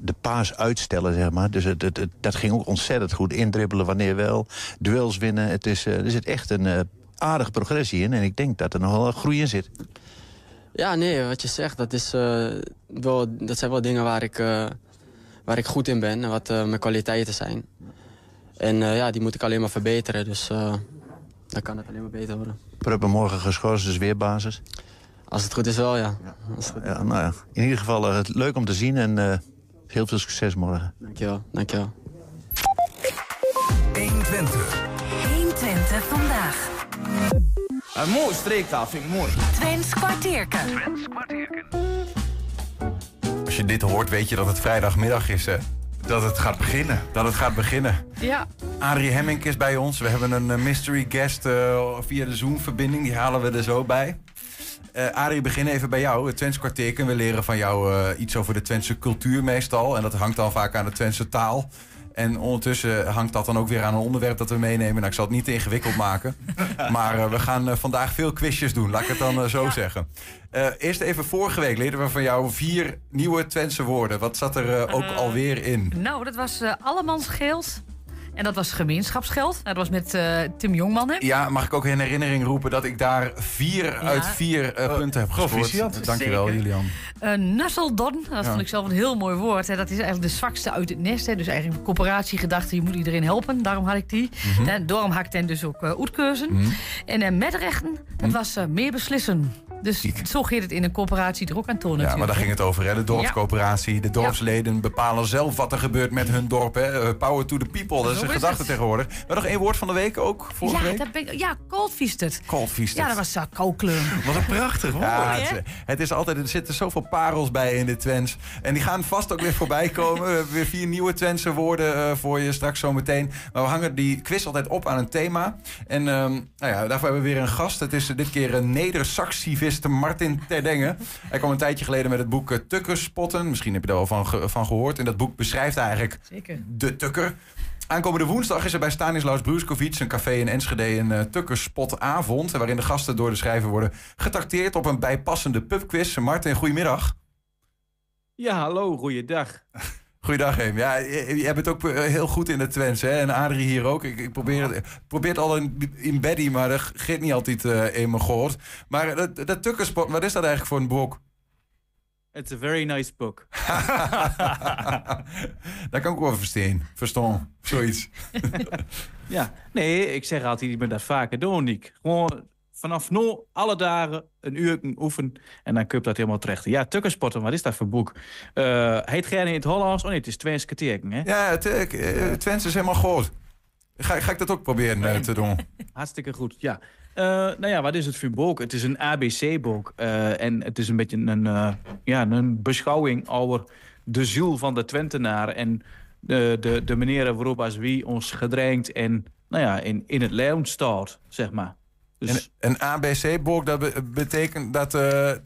de paas uitstellen, zeg maar. Dus het, het, het, dat ging ook ontzettend goed. Indribbelen wanneer wel, duels winnen. Het is, er zit echt een aardige progressie in. En ik denk dat er nog wel groei in zit. Ja, nee, wat je zegt, dat, is, wel, dat zijn wel dingen waar ik, waar ik goed in ben. En wat mijn kwaliteiten zijn. En ja, die moet ik alleen maar verbeteren. Dus dan kan het alleen maar beter worden. Pruppen morgen geschorst, dus weer basis? Als het goed is wel, ja. ja. ja nou ja. In ieder geval uh, leuk om te zien en uh, heel veel succes morgen. Dankjewel, dankjewel. 120. 120 vandaag. Een mooi streektaal, vind ik mooi. Twents kwartierken. Als je dit hoort, weet je dat het vrijdagmiddag is. Hè? Dat het gaat beginnen. Dat het gaat beginnen. Ja. Adrie Hemmink is bij ons. We hebben een eh, mystery guest eh, via de Zoom-verbinding. Die halen we er zo bij. Eh Adrie, we beginnen even bij jou. Het Twents kwartierken. We leren van jou eh, iets over de Twentse cultuur meestal. En dat hangt dan vaak aan de Twentse taal. En ondertussen hangt dat dan ook weer aan een onderwerp dat we meenemen. Nou, ik zal het niet te ingewikkeld maken. *laughs* maar eh, we gaan eh, vandaag veel quizjes doen, laat ik het dan eh, zo zeggen. Eh, eerst even vorige week leerden we van jou vier nieuwe Twentse woorden. Wat zat er ook alweer in? Nou, dat was eh allemansgeld. En dat was gemeenschapsgeld. Nou, dat was met eh, Tim Jongman. Hè? Ja, mag ik ook in herinnering roepen dat ik daar vier uit vier eh, punten heb gescoord. proficiat. Dankjewel, Zeker. Julian. Uh, Nusseldon, dat Ja. vond ik zelf een heel mooi woord. Hè. Dat is eigenlijk de zwakste uit het nest. Hè. Dus eigenlijk een coöperatiegedachte, je moet iedereen helpen. Daarom had ik die. Mhm. En daarom had ik dan dus ook uh, uitkeuzen. En uh, metrechten, dat Mhm. was uh, meer beslissen. Dus zo gaat het in een coöperatie er ook aan toe Ja, maar daar ging het over, hè? de dorpscoöperatie. De dorpsleden bepalen zelf wat er gebeurt met hun dorp. Hè? Eh, Power to the people, dat is Zo een is gedachte het. tegenwoordig. Maar nog één woord van de week ook, vorige Ja, week? dat ben ik, ja. Ja, dat was uh, koukleun. Wat een prachtig woord. Ja, Mooi, het, is altijd, er zitten zoveel parels bij in de Twents. En die gaan vast ook weer voorbij komen. We hebben weer vier nieuwe Twentse woorden eh, voor je straks zometeen. Maar we hangen die quiz altijd op aan een thema. En ehm, nou ja, daarvoor hebben we weer een gast. Het is dit keer een neder-saxivist Martin Terdengen. Hij kwam een tijdje geleden met het boek eh, Tukkerspotten. Misschien heb je daar wel van, ge- van gehoord. En dat boek beschrijft eigenlijk Zeker. de tukker. Aankomende woensdag is er bij Stanislaus Bruskovic, een café in Enschede, een eh, tukkerspotavond. Waarin de gasten door de schrijver worden getrakteerd op een bijpassende pubquiz. Martin, goedemiddag. Ja, hallo, goeiedag. *laughs* Goeiedag, Heem. Ja, jij bent ook eh, heel goed in het Twents, hè? En Adrie hier ook. Ik, ik probeer, het, probeer het al in, in beddy, maar dat gaat niet altijd eh in mijn gehoord. Maar eh, dat, dat tukkerspot, wat is dat eigenlijk voor een boek? It's a very nice book. *laughs* Daar kan ik wel verstaan. Verstaan, zoiets. *laughs* ja, nee, ik zeg altijd, ik ben dat vaker doen, Nick. Gewoon vanaf nu, alle dagen, een uur oefenen en dan kun je dat helemaal terecht. Ja, Tukkerspotten, wat is dat voor boek? Eh heet gerne in het Hollands? Oh nee, het is Twents hè? Ja, het, eh, Twents is helemaal goed. Ga, ga ik dat ook proberen eh, te doen? Hartstikke goed, ja. Eh, nou ja, wat is het voor boek? Het is een ABC-boek. eh, en het is een beetje een, eh, ja, een beschouwing over de ziel van de Twentenaar. En de, de, de manieren waarop als wie ons gedrenkt en nou ja, in, in het leven staat, zeg maar. Dus, En een ABC-boek, dat be- betekent dat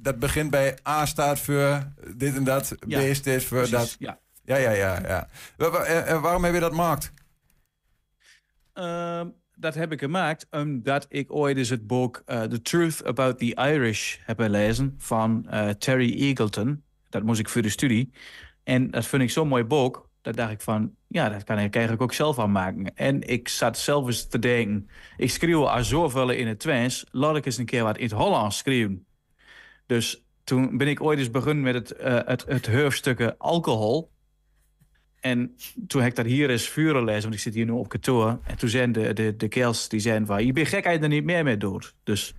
dat begint bij A staat voor dit en dat, Ja, B staat voor precies, dat. ja. ja, ja, ja. ja. En, en waarom heb je dat gemaakt? Dat heb ik gemaakt omdat ik ooit eens het boek eh, The Truth About the Irish heb gelezen van eh, Terry Eagleton. Dat moest ik voor de studie. En dat vind ik zo'n mooi boek. Dat dacht ik van, ja, dat kan ik eigenlijk ook zelf aan maken. En ik zat zelf eens te denken, ik schreeuw al zoveel in het Twents. Laat ik eens een keer wat in het Hollands schreeuwen. Dus toen ben ik ooit eens begonnen met het, eh het, het alcohol. En toen heb ik dat hier eens vuren lezen, want ik zit hier nu op kantoor. En toen zijn de, de, de kerels die zeiden van, je bent gekheid er niet meer mee door. Dus,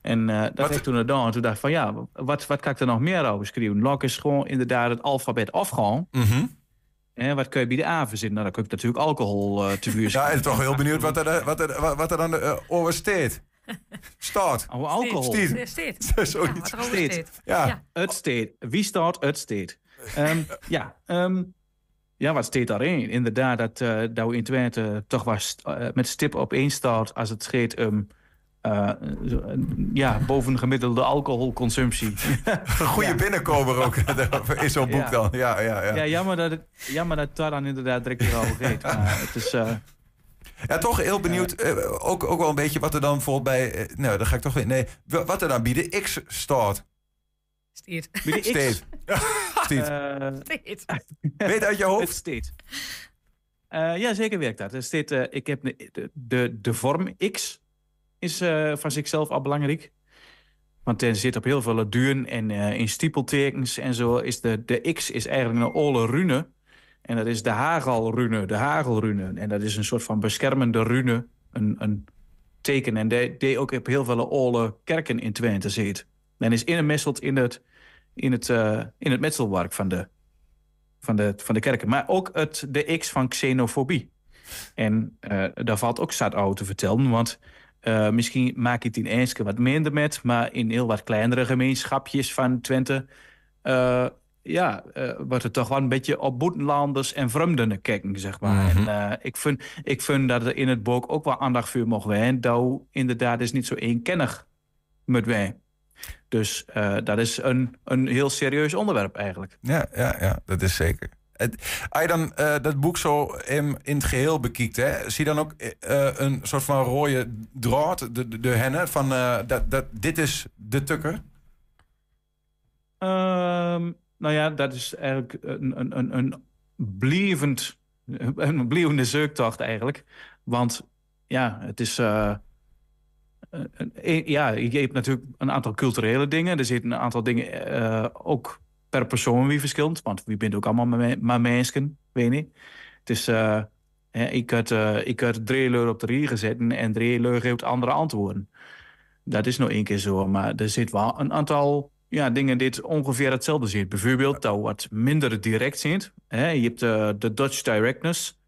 en eh, dat heb ik toen gedaan. En toen dacht ik van, ja, wat, wat kan ik er nog meer over schrijven? Ik eens gewoon inderdaad het alfabet afgaan. Mhm. En wat kun je bij de A verzinnen? Nou, dan kun ik natuurlijk alcohol eh te buur *laughs* Ja, ik ben toch heel benieuwd wat er, eh, wat er, wat- wat er dan eh, over staat. Staat. *laughs* Oh, alcohol. Steed. Steed. *laughs* Zoiets. wat er over steed. Ja. Ja. Het steed. Wie staat het steed? Ehm, ja, ehm, ja, wat steekt daarin? Inderdaad, dat, eh dat we in Twente toch was eh, met stip op één staat als het scheet um, ja, bovengemiddelde alcoholconsumptie. Een goede *laughs* binnenkomer ook *laughs* in zo'n boek Ja. dan. Ja, ja, ja. Ja, jammer dat het, jammer dat daar dan inderdaad direct weer over gaat. *laughs* Maar het is... eh, Ja, toch heel benieuwd. ook, ook wel een beetje wat er dan bijvoorbeeld bij... nou, dan ga ik toch weer... Nee, wa- wat er dan bij de X staat. Steed. Bij de X? Eh. *laughs* Weet uit je hoofd? Eh, ja, zeker werkt dat. Er steekt, eh, ik heb de, de, de, vorm X is eh, van zichzelf al belangrijk. Want er zit op heel veel duren en eh, in stiepeltekens en zo. Is de, de X is eigenlijk een oude rune. En dat is de hagelrune, de hagelrune. En dat is een soort van beschermende rune. Een, een teken. En die, die ook op heel veel oude kerken in Twente zit. En is ingemesseld in het, in het, eh, in het metselwerk van de, van de, van de kerken. Maar ook het, de X van xenofobie. En eh, daar valt ook zat over te vertellen. Want eh, misschien maak ik het in Eenske wat minder met. Maar in heel wat kleinere gemeenschapjes van Twente... ja, wordt het toch wel een beetje op boetenlanders en vreemden kijken, zeg maar. Mhm. En ik, vind, ik vind dat er in het boek ook wel aandacht voor mogen zijn. Dat inderdaad is niet zo eenkennig met wij. Dus eh, dat is een, een heel serieus onderwerp eigenlijk. Ja, ja, ja dat is zeker. Als je dan eh, dat boek zo in, in het geheel bekijkt, hè, zie je dan ook eh, een soort van rode draad, de, de, de henne, van dat, dat, dit is de tukker? Ehm, nou ja, dat is eigenlijk een, een, een, een blijvend, een blijvende zoektocht eigenlijk. Want ja, het is... ja, je hebt natuurlijk een aantal culturele dingen. Er zitten een aantal dingen eh, ook per persoon wie verschillend. Want wie bent ook allemaal maar, me- maar mensen, weet je. Het is... eh, ik, had, eh, ik had drie leur op de rie gezet en drie leur geeft andere antwoorden. Dat is nog één keer zo, maar er zit wel een aantal ja, dingen dit ongeveer hetzelfde zit. Bijvoorbeeld dat wat minder direct zit. Je hebt eh, de Dutch directness.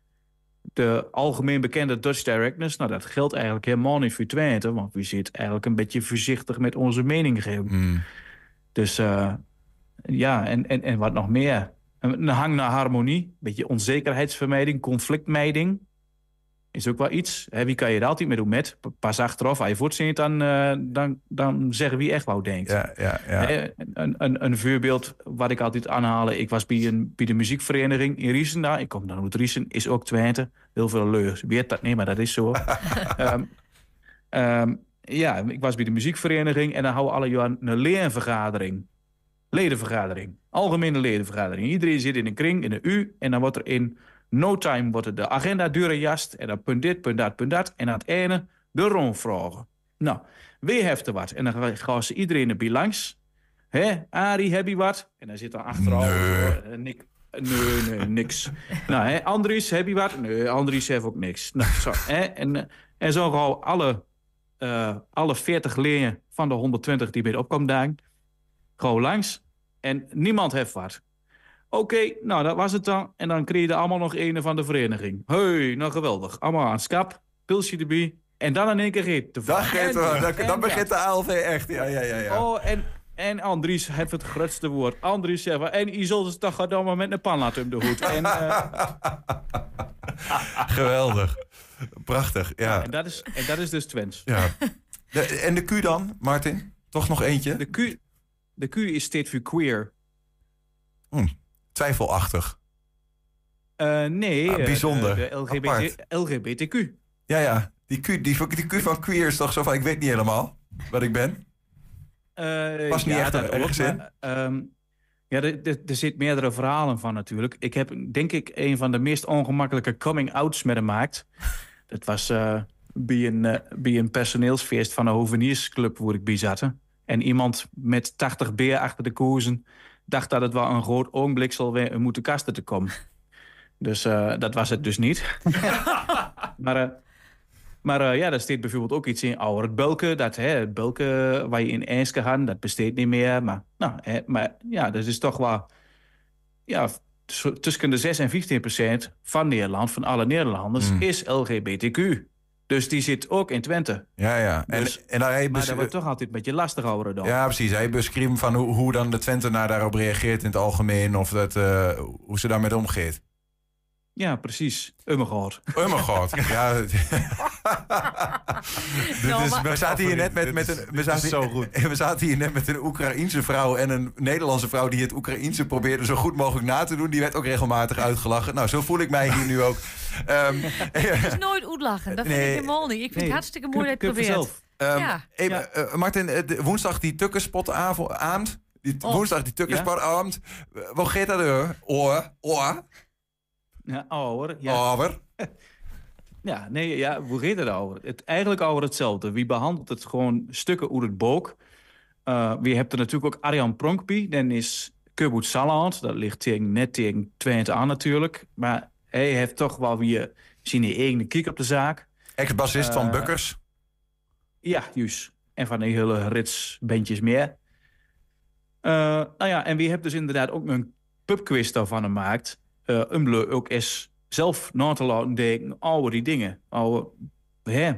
De algemeen bekende Dutch directness. Nou, dat geldt eigenlijk helemaal niet voor Twente. Want we zitten eigenlijk een beetje voorzichtig met onze mening geven. Dus eh, ja, en, en, en wat nog meer. Een hang naar harmonie. Een beetje onzekerheidsvermijding, conflictmijding. Is ook wel iets. Hè, wie kan je er altijd mee doen met? Pas achteraf, als je voortzint, dan, eh, dan, dan zeggen wie echt wou denkt. Ja, ja, ja. Hè, Een, een, een voorbeeld wat ik altijd aanhaal. Ik was bij, een, bij de muziekvereniging in Riesen. Ik kom dan uit Riesen, is ook Twente. Heel veel leurs. Weet dat niet, maar dat is zo. *laughs* Ehm, ehm, ja, ik was bij de muziekvereniging en dan houden alle jaar een leervergadering. Ledenvergadering. Algemene ledenvergadering. Iedereen zit in een kring, in een U. En dan wordt er in no time wordt de agenda doorgejast. En dan punt dit, punt dat, punt dat. En aan het einde de rondvragen. Nou, wie heeft er wat? En dan gaan ze iedereen erbij langs. Hè, Arie, heb je wat? En dan zit dan achteraf... eh, Nick, nee, nee, niks. *laughs* nou, hè, Andries, heb je wat? Nee, Andries heeft ook niks. Nou, zo, hè, en, eh, en zo gaan alle, eh, alle 40 leerlingen van de 120 die bij de opkomst dagen... gewoon langs. En niemand heeft wat. Oké, nou dat was het dan. En dan kreeg je er allemaal nog een van de vereniging. Hey, nou geweldig. Allemaal aan skap, pilsje erbij. En dan in één keer geet. Dan, geeft wel, dan, dan begint de ALV echt. Ja, ja, ja. ja. Oh, en, en Andries heeft het grootste woord. Andries zegt van, en het toch gewoon maar met een pan laten om de hoed. En, eh, *laughs* Geweldig. Prachtig, ja. en, dat is, en dat is dus Twents. ja. De- en de Q dan, Martin? Toch nog eentje? De Q, de Q is steeds voor queer. Hm, twijfelachtig. Eh, nee, Ah, eh, bijzonder. De, LGBT. LGBTQ. Ja, ja. Die Q, die, die Q van queer is toch zo van, ik weet niet helemaal wat ik ben. Eh, Past niet echt ergens in. ehm, ja, er, er, er zit meerdere verhalen van natuurlijk. Ik heb denk ik een van de meest ongemakkelijke coming-outs met hem gemaakt. Dat was bij, een, bij een personeelsfeest van een hoveniersclub waar ik bij zat. En iemand met 80 beer achter de koersen dacht dat het wel een groot ogenblik zal weer moeten kasten te komen. Dus eh, dat was het dus niet. *laughs* maar eh, maar eh, ja, daar staat bijvoorbeeld ook iets in ouder het bulken. Dat hè, het bulken waar je in ijs kan gaan, dat besteedt niet meer. Maar, nou, hè, maar ja, dat is toch wel... Ja, tussen de 6 en 15 procent van Nederland, van alle Nederlanders, Hmm. is LGBTQ. Dus die zit ook in Twente. Ja, ja. En, Dus- en hij Maar dat wordt toch altijd een beetje lastig houden dan. Ja, precies. Hij beschreef van hoe, hoe dan de Twentenaar daarop reageert in het algemeen. Of dat, eh, hoe ze daarmee omgeet. Ja, precies. Ummergoord. Mijn god. *laughs* Ja. *laughs* Nou, is, we zaten hier net met, met een. We zaten, is zo goed. *laughs* We zaten hier net met een Oekraïense vrouw en een Nederlandse vrouw die het Oekraïense probeerde zo goed mogelijk na te doen. Die werd ook regelmatig uitgelachen. Nou, zo voel ik mij hier nu ook. Ehm, Het is nooit oetlachen. Dat vind Nee. ik helemaal niet. Ik vind Nee. het hartstikke mooi dat je het probeert. Ehm, ja. even, eh, Martin, eh, de- woensdag die tukkerspotavond. Die Oh. Woensdag die tukkerspotavond. Eh, Wat gaat dat er? Oor, oor, Ja, ouder. Ja. *laughs* Ja, nee, ja, hoe gaat het over? Het, eigenlijk over hetzelfde. Wie behandelt het gewoon stukken uit het boek? Eh wie hebt er natuurlijk ook Arjan Pronkpie. Dan is Kubut Saland. Dat ligt tegen, net tegen Twente aan natuurlijk. Maar hij heeft toch wel weer zijn eigen kiek op de zaak. Ex-bassist van Eh, Bukkers. Ja, juist. En van die hele rits bandjes meer. Eh, nou ja, en wie hebt dus inderdaad ook een pubquiz daarvan gemaakt. Eh om le ook eens zelf na te laten denken over die dingen. Over, hè,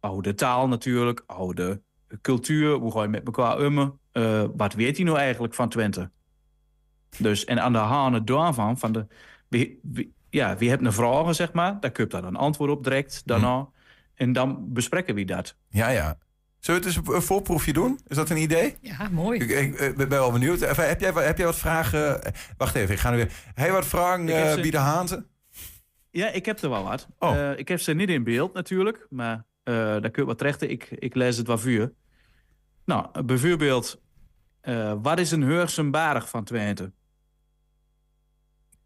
over de taal natuurlijk, over de cultuur, hoe ga je met elkaar ummen. Eh, wat weet hij nou eigenlijk van Twente? Dus, en aan de hand daarvan, van de, wie, wie- ja, wie hebt een vraag, zeg maar, daar kun je daar een antwoord op direct daarna. En dan bespreken we dat. Ja, ja. Zullen we het eens een voorproefje doen? Is dat een idee? Ja, mooi. Ik, ik, ik ben wel benieuwd. Even, heb, jij, heb jij wat vragen? Eh, Wacht even, ik ga nu weer. Heb je wat vragen, heb eh ze- Haanze? Ja, ik heb er wel wat. Oh. Eh, ik heb ze niet in beeld natuurlijk, maar eh, daar kun je wat rechten. Ik, ik lees het wel vuur. Nou, bijvoorbeeld, eh, wat is een Heursenberg van Twente?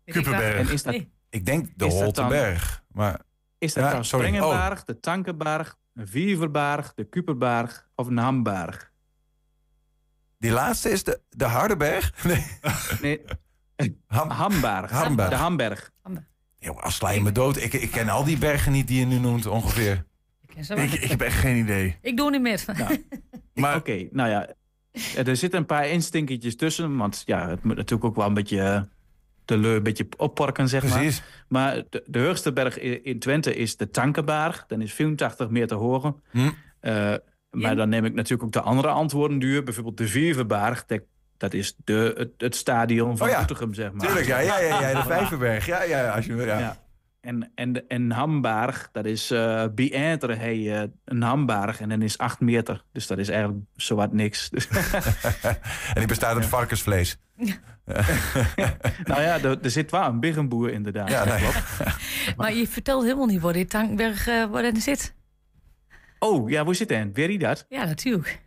Kuperberg. En is dat, Ik denk de Is dat dan- Holtenberg. Maar is dat Ja, dan. Sprengenberg, de Tankenberg, een Vierverberg, de Kuperberg of een Hamberg? die laatste is de, de Hardenberg? *laughs* Nee. Nee, Ham, Hamberg. Hamberg. De Hamberg. Joh, als sla je me dood. Ik, ik ken al die bergen niet die je nu noemt ongeveer. Ik ken ze wel. Ik, ik heb echt geen idee. Ik doe niet meer. *laughs* Maar oké, nou ja, er zitten een paar instinkertjes tussen. Want ja, het moet natuurlijk ook wel een beetje eh, de leur een beetje opparken, zeg Precies. maar. Maar de, de hoogste berg in Twente is de Tankenberg. Dan is 84 meter hoger. Hm. Eh, maar dan neem ik natuurlijk ook de andere antwoorden duur. Bijvoorbeeld de Vierverberg. Dat, dat is de, het, het stadion van Oh ja. Zeg maar. Tuurlijk, ja, ja, ja, ja de *laughs* Vijverberg. Ja, ja, als je, ja. Ja. En, en, en Hamberg, dat is eh bij Enter, hey, eh, een Hamberg en dan is 8 meter. Dus dat is eigenlijk zowat niks. *laughs* En die bestaat uit varkensvlees. *laughs* nou ja, er, er zit wel een biggenboer inderdaad. Ja, nee. klopt. *laughs* Maar je vertelt helemaal niet waar dit tankberg eh, waar dat zit. Oh, ja, hoe zit hij? Weet je dat? Ja, natuurlijk.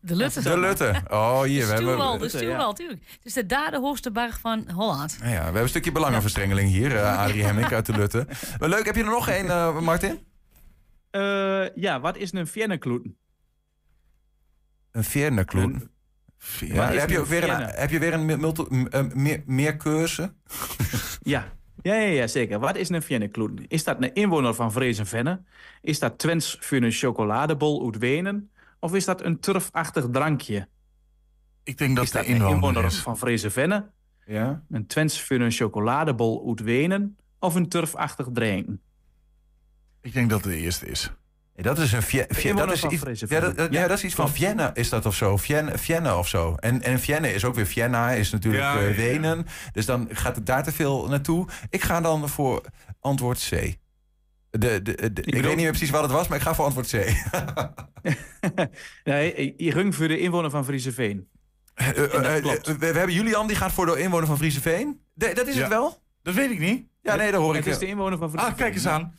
De Lutte. De Lutte. Oh, hier. De We hebben, Stuwwal, de ja. Stuwwal, natuurlijk. Het is de derde hoogste berg van Holland. Nou ja, we hebben een stukje belangenverstrengeling hier. eh Adrie Hemming uit de Lutte. Maar leuk, heb je er nog één, eh, Martin? Eh, ja, wat is een Viennekloeten? Een Ja, is heb, je weer een, heb je weer een multi- meer, meer keuze? *laughs* Ja. Ja, ja, ja, zeker. Wat is een Viennekloeten? Is dat een inwoner van Vrezenvenne? Is dat Twents voor een chocoladebol uit Wenen? Of is dat een turfachtig drankje? Ik denk dat is de dat een inwoner inwoner is. van Vrezenvenne? Ja. Een Twents voor een chocoladebol uit Wenen? Of een turfachtig drinken? Ik denk dat het de eerste is. Ja, dat is een Vie- Vie- dat inwoner is van iets, Vrezenvenne. ja, dat, ja, Ja, dat is iets van. Vienna, is dat of zo? Vienne, Vienne of zo. En, en Vienne is ook weer Vienna, is natuurlijk Ja, eh, ja. Wenen. Dus dan gaat het daar te veel naartoe. Ik ga dan voor antwoord C. De, de, de- ik weet niet meer precies wat het was, maar ik ga voor antwoord C. *laughs* *laughs* Nee, je ging voor de inwoner van Vriezenveen. Eh, eh, eh, klopt. we, we hebben Julian, die gaat voor de inwoner van Frieseveen. De, dat is Ja. het wel? Dat weet ik niet. Ja, nee, dat hoor ik. Het is de eh. inwoner van Vriezenveen. Ah, kijk eens aan.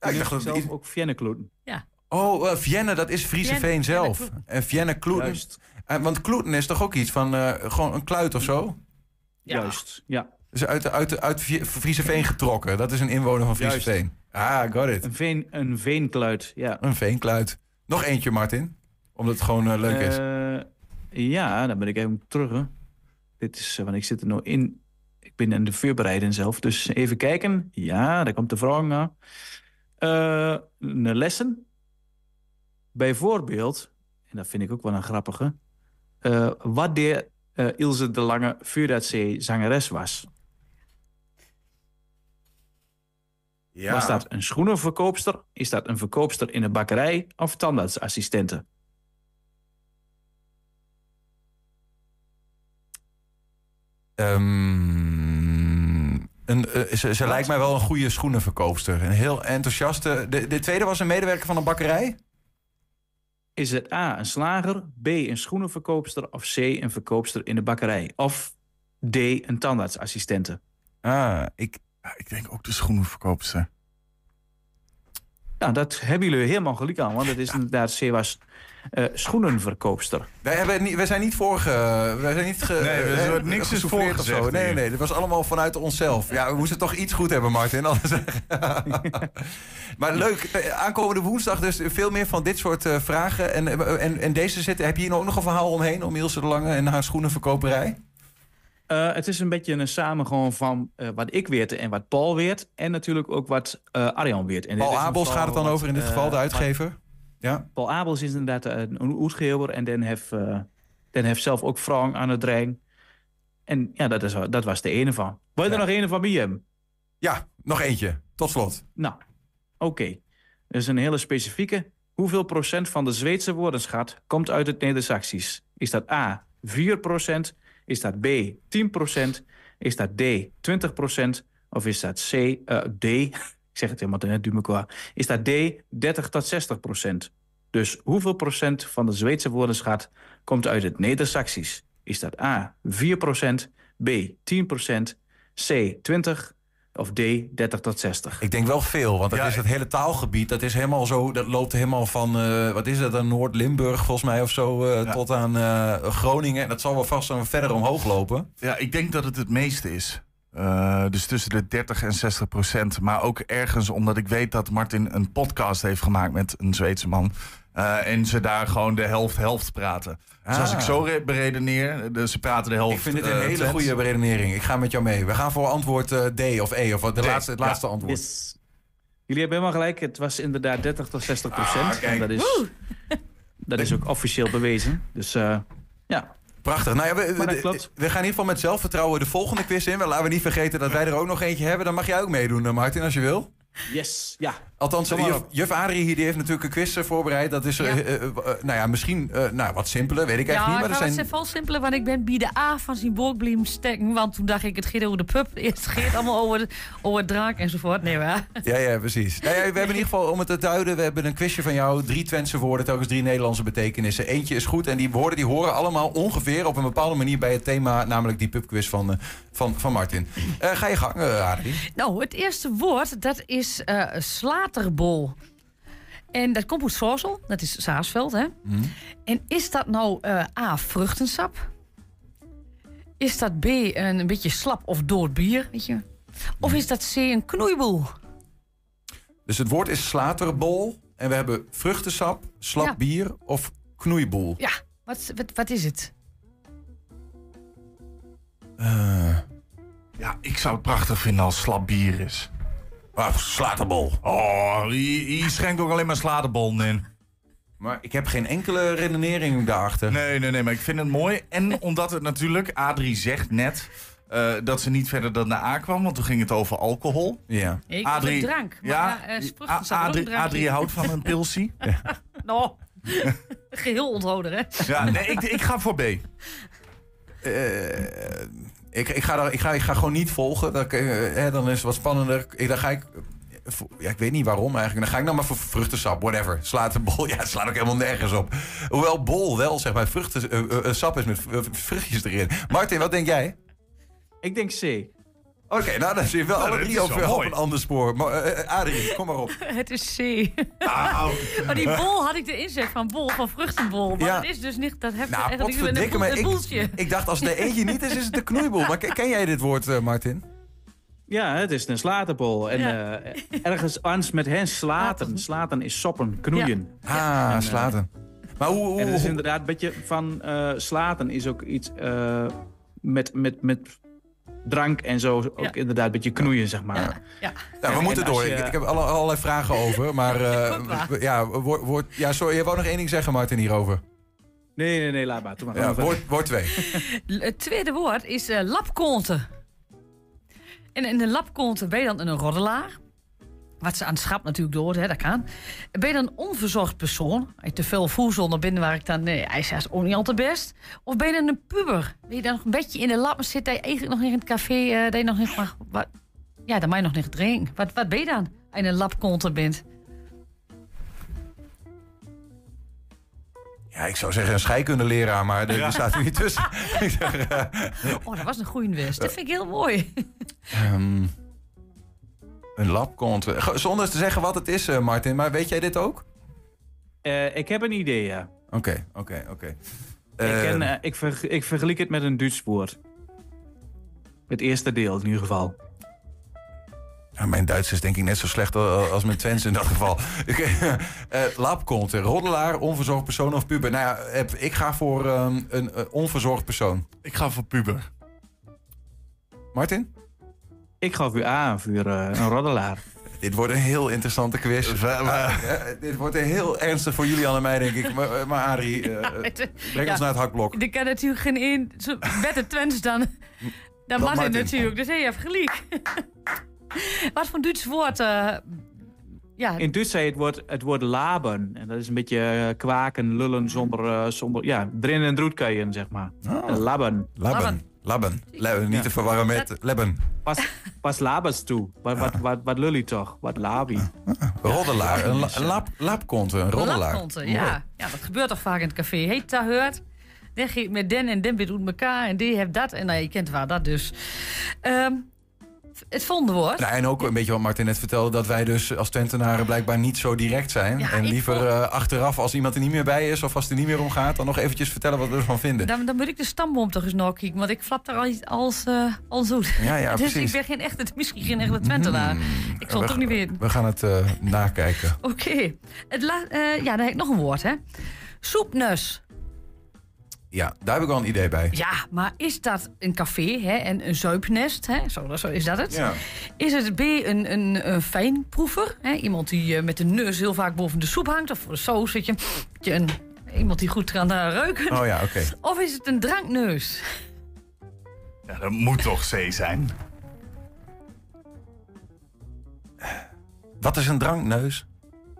Ja, ik dacht dat het zelf ook Viennekloeten. Oh, eh, Vienne, dat is Frieseveen Vienne- zelf. Vienne En Vienne Kloeten. Juist. Eh, want Kloeten is toch ook iets van eh, gewoon een kluit of zo? Juist, ja. Dus uit, de- uit, de- uit Vie- Frieseveen getrokken. Dat is een inwoner van Juist. Ah, got it. Een, veen, een veenkluit, ja. Een veenkluit. Nog eentje, Martin. Omdat het gewoon eh, leuk is. Eh, ja, dan ben ik even terug. Hè. Dit is, eh, want ik zit er nog in. Ik ben in de voorbereiding zelf. Dus even kijken. Ja, daar komt de vraag naar. Een lessen. Bijvoorbeeld, en dat vind ik ook wel een grappige. wat eh, Ilse de Lange zij zangeres was? Ja. Was dat een schoenenverkoopster? Is dat een verkoopster in een bakkerij? Of tandartsassistente? Ehm, een, eh, ze ze lijkt mij wel een goede schoenenverkoopster. Een heel enthousiaste. De, de tweede was een medewerker van een bakkerij. Is het A, een slager, B, een schoenenverkoopster of C, een verkoopster in de bakkerij? Of D, een tandartsassistente? Ah, ik, Ja, ik denk ook de schoenenverkoopster. Nou, dat hebben jullie helemaal gelijk aan, want het is inderdaad, C was eh, schoenenverkoopster. Wij, hebben niet, wij zijn niet voor. ge- wij zijn niet ge, Nee, eh, wordt niks is voorgezegd Nee, nee, dit was allemaal vanuit onszelf. Ja, we moesten toch iets goed hebben, Martin. Anders... *laughs* maar leuk, eh, aankomende woensdag dus veel meer van dit soort eh, vragen. En, en, en deze zitten, heb je hier ook nog een verhaal omheen om Ilse de Lange en haar schoenenverkoperij? Eh, het is een beetje een samengaan van eh, wat ik weet en wat Paul weet. En natuurlijk ook wat eh, Arjan weet. En Paul Abels gaat het dan wat, over in dit geval, de uitgever. Ja. Paul Abels is inderdaad een, een uitgever en den heeft, den heeft zelf ook vragen aan het draaien. En ja, dat, is, dat was de ene van. Wil je er nog een van bij hem? ja, nog eentje. Tot slot. Nou, oké. Dat is een hele specifieke. Hoeveel procent van de Zweedse woordenschat komt uit het Neder-Saxisch? Is dat A, 4 procent? Is dat B 10%? Is dat D 20%? Of is dat C, eh, D, *laughs* ik zeg het helemaal net is dat D 30 tot 60 procent? Dus hoeveel procent van de Zweedse woordenschat komt uit het Neder-Saxisch? Is dat A 4 procent, B 10 procent, C 20 of D 30 tot 60? Ik denk wel veel, want dat is het hele taalgebied. Dat is helemaal zo. Dat loopt helemaal van. eh, wat is dat dan? Noord-Limburg volgens mij of zo. eh, Tot aan eh, Groningen. Dat zal wel vast dan verder omhoog lopen. Ja, ik denk dat het het meeste is. Eh, dus tussen de 30 en 60 procent. Maar ook ergens omdat ik weet dat Martin een podcast heeft gemaakt met een Zweedse man. Eh, en ze daar gewoon de helft-helft praten. Dus als Ah. ik zo re- beredeneer, dus ze praten de helft. Ik vind dit een eh, hele goede beredenering. Ik ga met jou mee. We gaan voor antwoord eh, D of E. Of wat de D, laatste, het ja. laatste antwoord. Yes. Jullie hebben helemaal gelijk. Het was inderdaad 30 tot 60 procent. Ah, kijk. en dat is, dat is ook officieel bewezen. Dus eh, ja. Prachtig. Nou ja, we, gaan in ieder geval met zelfvertrouwen de volgende quiz in. Maar laten we niet vergeten dat wij er ook nog eentje hebben. Dan mag jij ook meedoen, Martin, als je wil. Yes, ja. Althans, maar juf, juf Adrie hier die heeft natuurlijk een quiz eh, voorbereid. Dat is, eh, eh, nou ja, misschien eh, nou, wat simpeler, weet ik Ja, eigenlijk niet. Maar het er even simpelen, want ik ben bij de A van zijn boekblim stekken. Want toen dacht ik, het gaat over de pub. *laughs* Het gaat allemaal over, over het draak enzovoort. Nee, waar? Ja, ja, precies. Nou ja, we hebben in ieder geval, om het te duiden, we hebben een quizje van jou. Drie Twentse woorden, telkens drie Nederlandse betekenissen. Eentje is goed en die woorden die horen allemaal ongeveer op een bepaalde manier bij het thema, namelijk die pubquiz van, eh, van, van Martin. Eh, ga je gang, Adrie. Nou, het eerste woord, dat is eh, slaterbol. En dat komt uit Sorsel, dat is Saasveld, hè? En is dat nou eh, A, vruchtensap? Is dat B, een, een beetje slap of dood bier, weet je? Of is dat C, een knoeiboel? Dus het woord is slaterbol en we hebben vruchtensap, slap Ja. bier of knoeiboel. Ja, wat, wat, wat is het? Eh, Ja, ik zou het prachtig vinden als slap bier is. Ah, slaterbol. Oh, hier, hier schenkt ook alleen maar slaterbol in. Maar ik heb geen enkele redenering daarachter. Nee, nee, nee, maar ik vind het mooi. En omdat het natuurlijk, Adrie zegt net... eh, dat ze niet verder dan naar A kwam, want toen ging het over alcohol. Ja. Ik Adrie, drank. Maar, ja, eh, een Adrie. Adrie houdt van een pilsie. *laughs* Nou, geheel onthouden, hè? Ja, nee, ik, ik ga voor B. Eh, *laughs* ik, ik, ga daar, ik, ga, ik ga gewoon niet volgen. Dan, eh, dan is het wat spannender. Ik, dan ga ik... Ja, ik weet niet waarom eigenlijk. Dan ga ik nou maar voor vruchtensap, whatever. Slaat een bol. *laughs* Ja, het slaat ook helemaal nergens op. Hoewel bol wel, zeg maar, vruchten, eh, eh, sap is met vruchtjes erin. Martin, wat denk jij? Ik denk C. Oké, nou dan zit je wel Nou, alle drie op, een ander spoor. Maar, eh, eh, Adrie, kom maar op. *laughs* Het is C. *laughs* Maar die bol had ik erin zet van bol, van vruchtenbol. Maar Ja. dat is dus niet, dat heeft Nou, eigenlijk een, potverdikke, maar een ik, boeltje. ik dacht als er eentje niet is, is het de knoeiboel. Maar ken, ken jij dit woord, eh, Martin? Ja, het is een slaterbol. En Ja. eh, ergens anders met hen slaten. Slaten is soppen, knoeien. Ah, En, eh, slaten. Maar hoe... hoe, En het is inderdaad een beetje van eh, slaten is ook iets eh, met, met, met drank en zo. Ook Ja. inderdaad een beetje knoeien, zeg maar. Ja. Ja, we En moeten door. je- Ik, ik heb alle, allerlei vragen over. Maar *laughs* eh, ja, woord, woord, ja, sorry, je wou nog één ding zeggen, Martin, hierover. Nee, nee, nee, laat maar. Maar Ja, woord, woord twee. *laughs* Het tweede woord is eh lapkonte. En in een lapkonte ben je dan een roddelaar. Wat ze aan het schap natuurlijk door, hè, dat kan. Ben je dan een onverzorgd persoon? Als je te veel voedsel naar binnen waar ik dan... Nee, hij is ook niet altijd best. Of ben je dan een puber? Ben je dan nog een beetje in de lap zit dat je eigenlijk nog niet in het café... eh, dat je nog niet mag... Wat, ja, dan mag je nog niet drinken. Wat, wat ben je dan? Als je een lapkonte bent. Ja, ik zou zeggen een scheikundeleraar, maar er staat er niet tussen. *laughs* Ik zeg, eh, Oh, dat was een goeie west. Dat vind ik heel mooi. ehm, een lab komt. Ge- Zonder te zeggen wat het is, eh, Martin, maar weet jij dit ook? Eh, ik heb een idee, ja. Oké, oké, oké. ik, Eh, ken, ik, verg- ik vergelijk het met een Duits woord. Het eerste deel in ieder geval. Ja, mijn Duits is denk ik net zo slecht al- als mijn Twents in dat geval. *laughs* uh, Labkonte, roddelaar, onverzorgd persoon of puber? Nou ja, heb- ik ga voor ehm, een onverzorgd persoon. Ik ga voor puber. Martin? Ik ga voor A, voor eh, een roddelaar. *laughs* Dit wordt een heel interessante quiz. Ah, eh, dit wordt een heel ernstig voor Julian en mij, denk ik. Maar, eh, maar Arie, eh, *laughs* breng ons naar het hakblok. Er kan natuurlijk geen één zo beter Twents dan, dan Martin Martin. natuurlijk. Dus hey, je hebt gelijk. *laughs* Wat voor Duits woord... eh, Ja. In Duits zei je het woord, het woord laben. En dat is een beetje eh, kwaken, lullen zonder, eh, zonder ja, drin en droetkeien, zeg maar. Oh. Eh, laben. Labben. Labben. Niet te verwarren met. Pas, pas labers toe. Wat, wat, wat, wat lul je toch? Wat labi. Roddelaar. Een, la, een laap, laapkont, een roddelaar. Lapkonten, ja. ja. Dat gebeurt toch vaak in het café. Heet dat hoort? Dan met den en den uit elkaar en die heeft dat. En nou, je kent waar dat dus. Ehm, het volgende woord. Nou, en ook een beetje wat Martin net vertelde... dat wij dus als Twentenaren blijkbaar niet zo direct zijn. Ja, en liever vond- eh, achteraf, als iemand er niet meer bij is... of als het er niet meer om gaat... dan nog eventjes vertellen wat we ervan vinden. Dan, dan moet ik de stamboom toch eens nog kijken, want ik flap daar al als, als zoet. Ja, ja, *laughs* dus precies. ik ben geen echte, misschien geen echte Twentenaar. Ik zal het toch niet weten. We gaan het eh, nakijken. Oké. Eh, Ja, dan heb ik nog een woord, hè. Soepnus. Ja, daar heb ik wel een idee bij. Ja, maar is dat een café hè, en een zuipnest? Hè? Zo, zo is dat het. Ja. Is het B een, een, een fijnproever? Hè? Iemand die eh, met de neus heel vaak boven de soep hangt? Of voor de saus zit je, een, iemand die goed kan eh, ruiken? Oh ja, oké. Of is het een drankneus? Ja, dat moet toch C zijn? Wat is een drankneus?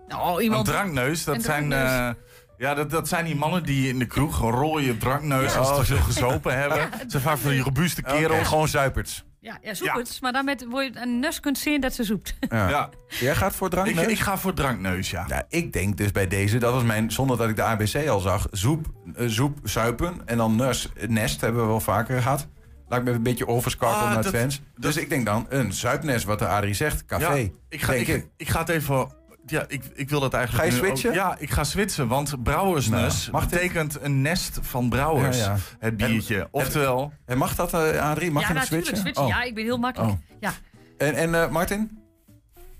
Nou, iemand... Een drankneus, dat een zijn... drankneus. eh, ja, dat, dat zijn die mannen die in de kroeg een rode drankneus... Ja. als ze Oh, zo. gezopen *laughs* hebben. Ja, Het zijn vaak van die robuuste kerels. Gewoon zuiperts. Ja, ja het. Maar dan met, word je een neus kunt zien dat ze zoekt. Ja. Ja. Jij gaat voor drankneus? Ik, ik ga voor drankneus, ja. Ja, ik denk dus bij deze, dat was mijn, zonder dat ik de ABC al zag, zoep, eh, zoep zuipen en dan neus, nest hebben we wel vaker gehad. Laat ik me een beetje overskartelen Ah, naar dat- Twents. Dus ik denk dan een zuipnest, wat de Adrie zegt, café. Ja, ik, ga, denk ik, ik ga het even... Ja, ik, ik wil dat eigenlijk... Ga je ook- switchen? ja, ik ga switchen, want brouwersnus Nou, dit? betekent een nest van brouwers. Ja, ja. Het biertje. Oftewel... En mag dat, eh, Adrie? Mag ja, je switchen? switchen. Oh. Ja, ik ben heel makkelijk. Oh. Ja. En, en eh, Martin?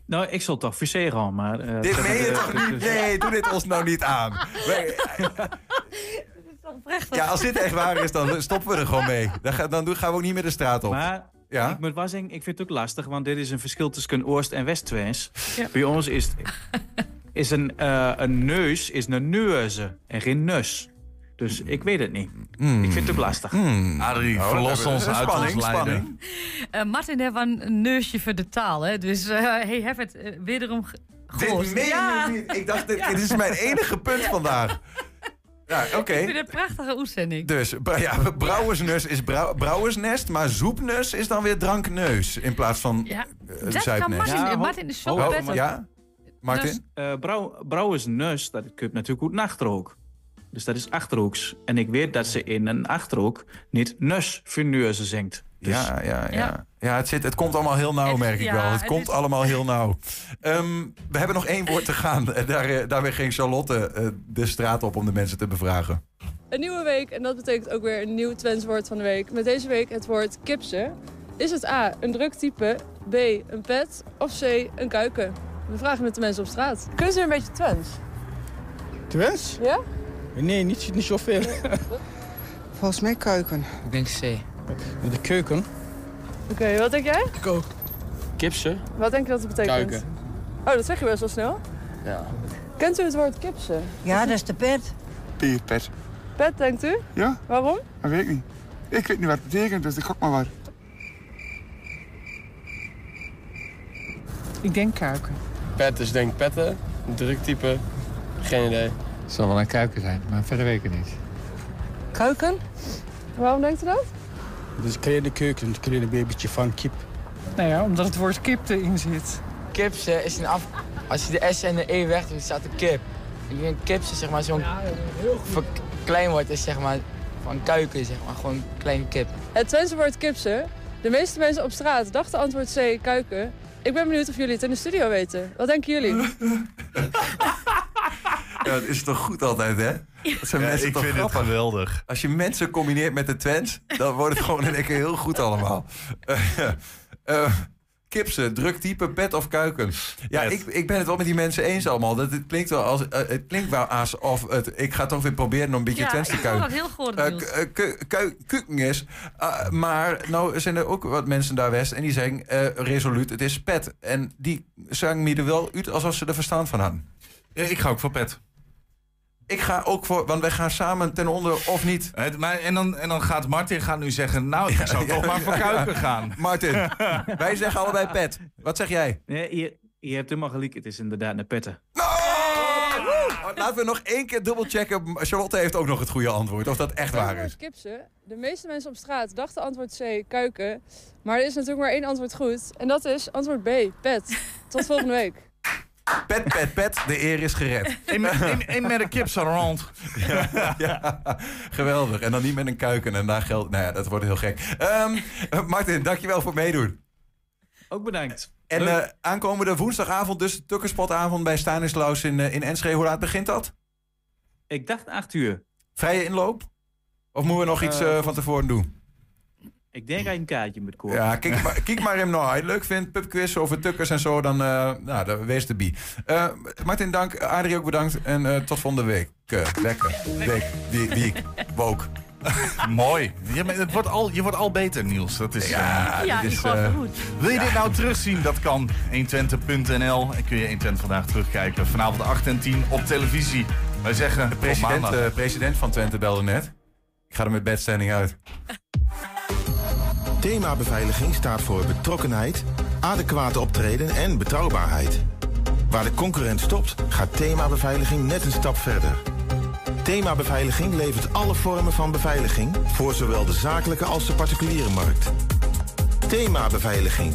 Nou, ik zal toch viseren al, maar... eh, Dit meen je eh, toch dus- niet? Nee, doe dit ons nou niet aan. Wij- *laughs* ja, als dit echt waar is, dan stoppen we er gewoon mee. Dan, ga- dan doen- gaan we ook niet meer de straat op. Maar Ja? ik moet zeggen, ik vind het ook lastig, want dit is een verschil tussen Oost- en West-Twents. Ja. Bij ons is, *laughs* is een, eh, een neus is een neuze en geen neus. Dus ik weet het niet. Ik vind het ook lastig. Adrie, Oh, verlos ons uit spanning, ons lijden. Eh, Martin heeft wel een neusje voor de taal, hè? Dus eh hij heeft het wederom ge- gehoord. Dit meen je niet. Ik dacht, dit, *laughs* dit is mijn enige punt vandaag. Ja, oké. Ik vind het een prachtige uitzending. Dus ja, brouwersnus is brou- brouwersnest, maar zoepnus is dan weer drankneus in plaats van Ja, eh, dat kan zuipnest. Martin. Ja, ho- Martin is zo ho- prettig. Ja? Martin? Dus, eh brouw, brouwersneus, dat komt natuurlijk uit nachtrook. Dus dat is achterhoeks. En ik weet dat ze in een achterhoek niet voor neuzen zingt. Dus Ja, ja, ja. Ja. ja. het, zit, het komt allemaal heel nauw, Het- merk ik ja, wel. Het, het komt is- allemaal heel nauw. Ehm, we hebben nog één woord te gaan. En daar, eh, daarmee ging Charlotte eh, de straat op om de mensen te bevragen. Een nieuwe week en dat betekent ook weer een nieuw Twents woord van de week. Met deze week het woord kipsen. Is het A, een druk type, B, een pet of C, een kuiken? We vragen met de mensen op straat. Kunnen ze een beetje Twents? Twents? Ja? Nee, niet, niet zoveel. Volgens mij kuiken. Ik denk C. De keuken. Oké, wat denk jij? Ik ook. Kipsen? Wat denk je dat het betekent? Kuiken. Oh, dat zeg je best wel snel. Ja. Kent u het woord kipsen? Ja, dat is de pet. Pierpet. Pet, denkt u? Ja? Waarom? Dat weet ik niet. Ik weet niet wat het betekent, dus ik gok maar wat. Ik denk kuiken. Pet is denk petten. Druktype. Geen idee. Het zal wel een kuiken zijn, maar verder weet ik het niet. Kuiken? Waarom denkt u dat? Dus kun je de keuken, een kleine babytje van kip. Nou ja, omdat het woord kip erin zit. Kipse is een af... Als je de S en de E wegdoet, staat er kip. Ik denk kipse, zeg maar, zo'n verkleinwoord is zeg maar van kuiken, zeg maar, gewoon kleine kip. Het Twentse woord kipsen. De meeste mensen op straat dachten antwoord C, kuiken. Ik ben benieuwd of jullie het in de studio weten. Wat denken jullie? *laughs* Ja, dat is toch goed altijd, hè? Dat zijn Ja, mensen ik toch vind het geweldig. Als je mensen combineert met de Twents, dan wordt het gewoon in één keer heel goed allemaal. Eh, eh, Kipsen, druk type, pet of kuiken. Ja, ik, ik ben het wel met die mensen eens allemaal. Dat het klinkt wel als, eh, het klinkt wel alsof het. Ik ga toch weer proberen om een beetje Ja, Twents te ik vond kuiken. dat heel goed, ku- Kuken is. Uh, maar nou zijn er ook wat mensen daar west en die zeggen eh, resoluut, het is pet. En die zeggen me er wel uit alsof ze er verstand van hadden. Ja, ik ga ook voor pet. Ik ga ook voor, want wij gaan samen ten onder of niet. *laughs* Het, maar, en, dan, en dan gaat Martin gaat nu zeggen, nou, ik zou toch maar voor kuiken gaan. *laughs* Martin, *laughs* wij zeggen allebei pet. Wat zeg jij? Nee, hier, Je hebt helemaal gelijk, het is inderdaad een pette. Oh, Laten we nog één keer dubbelchecken. Charlotte heeft ook nog het goede antwoord. Of dat echt waar is. Kipsen. De meeste mensen op straat dachten antwoord C, kuiken. Maar er is natuurlijk maar één antwoord goed. En dat is antwoord B, pet. Tot volgende week. Pet, pet, pet. De eer is gered. Eén met- een kipsarand. Ja, ja, geweldig. En dan niet met een kuiken en daar geld. Nou ja, dat wordt heel gek. Ehm, eh, Martin, dankjewel voor het meedoen. Ook bedankt. En eh, aankomende woensdagavond, dus Tukkerspotavond bij Stanislaus in, eh, in Enschede. Hoe laat begint dat? Ik dacht acht uur. Vrije inloop? Of moeten we nog iets Eh, eh, van tevoren doen? Ik denk dat je een kaartje moet kopen. Ja, kijk maar, kijk maar hem nou. Als je het leuk vindt, pubquiz over tukkers en zo, dan, eh nou, dan wees de bie. Eh, Martin, dank. Adrie ook bedankt. En eh, tot volgende week. Uh, lekker. Week. Die, die woke. *laughs* Mooi. Je, bent- het wordt al, je wordt al beter, Niels. Dat is, Ja, eh, Ja, dit is, eh, goed. Wil je dit nou terugzien? Dat kan. 120.nl. En kun je 120 vandaag terugkijken. Vanavond 8 en 10 op televisie. Wij zeggen De president, maandag. president van Twente belde net. Ik ga er met bedstanding uit. Thema beveiliging staat voor betrokkenheid, adequate optreden en betrouwbaarheid. Waar de concurrent stopt, gaat thema beveiliging net een stap verder. Thema beveiliging levert alle vormen van beveiliging voor zowel de zakelijke als de particuliere markt. Thema beveiliging.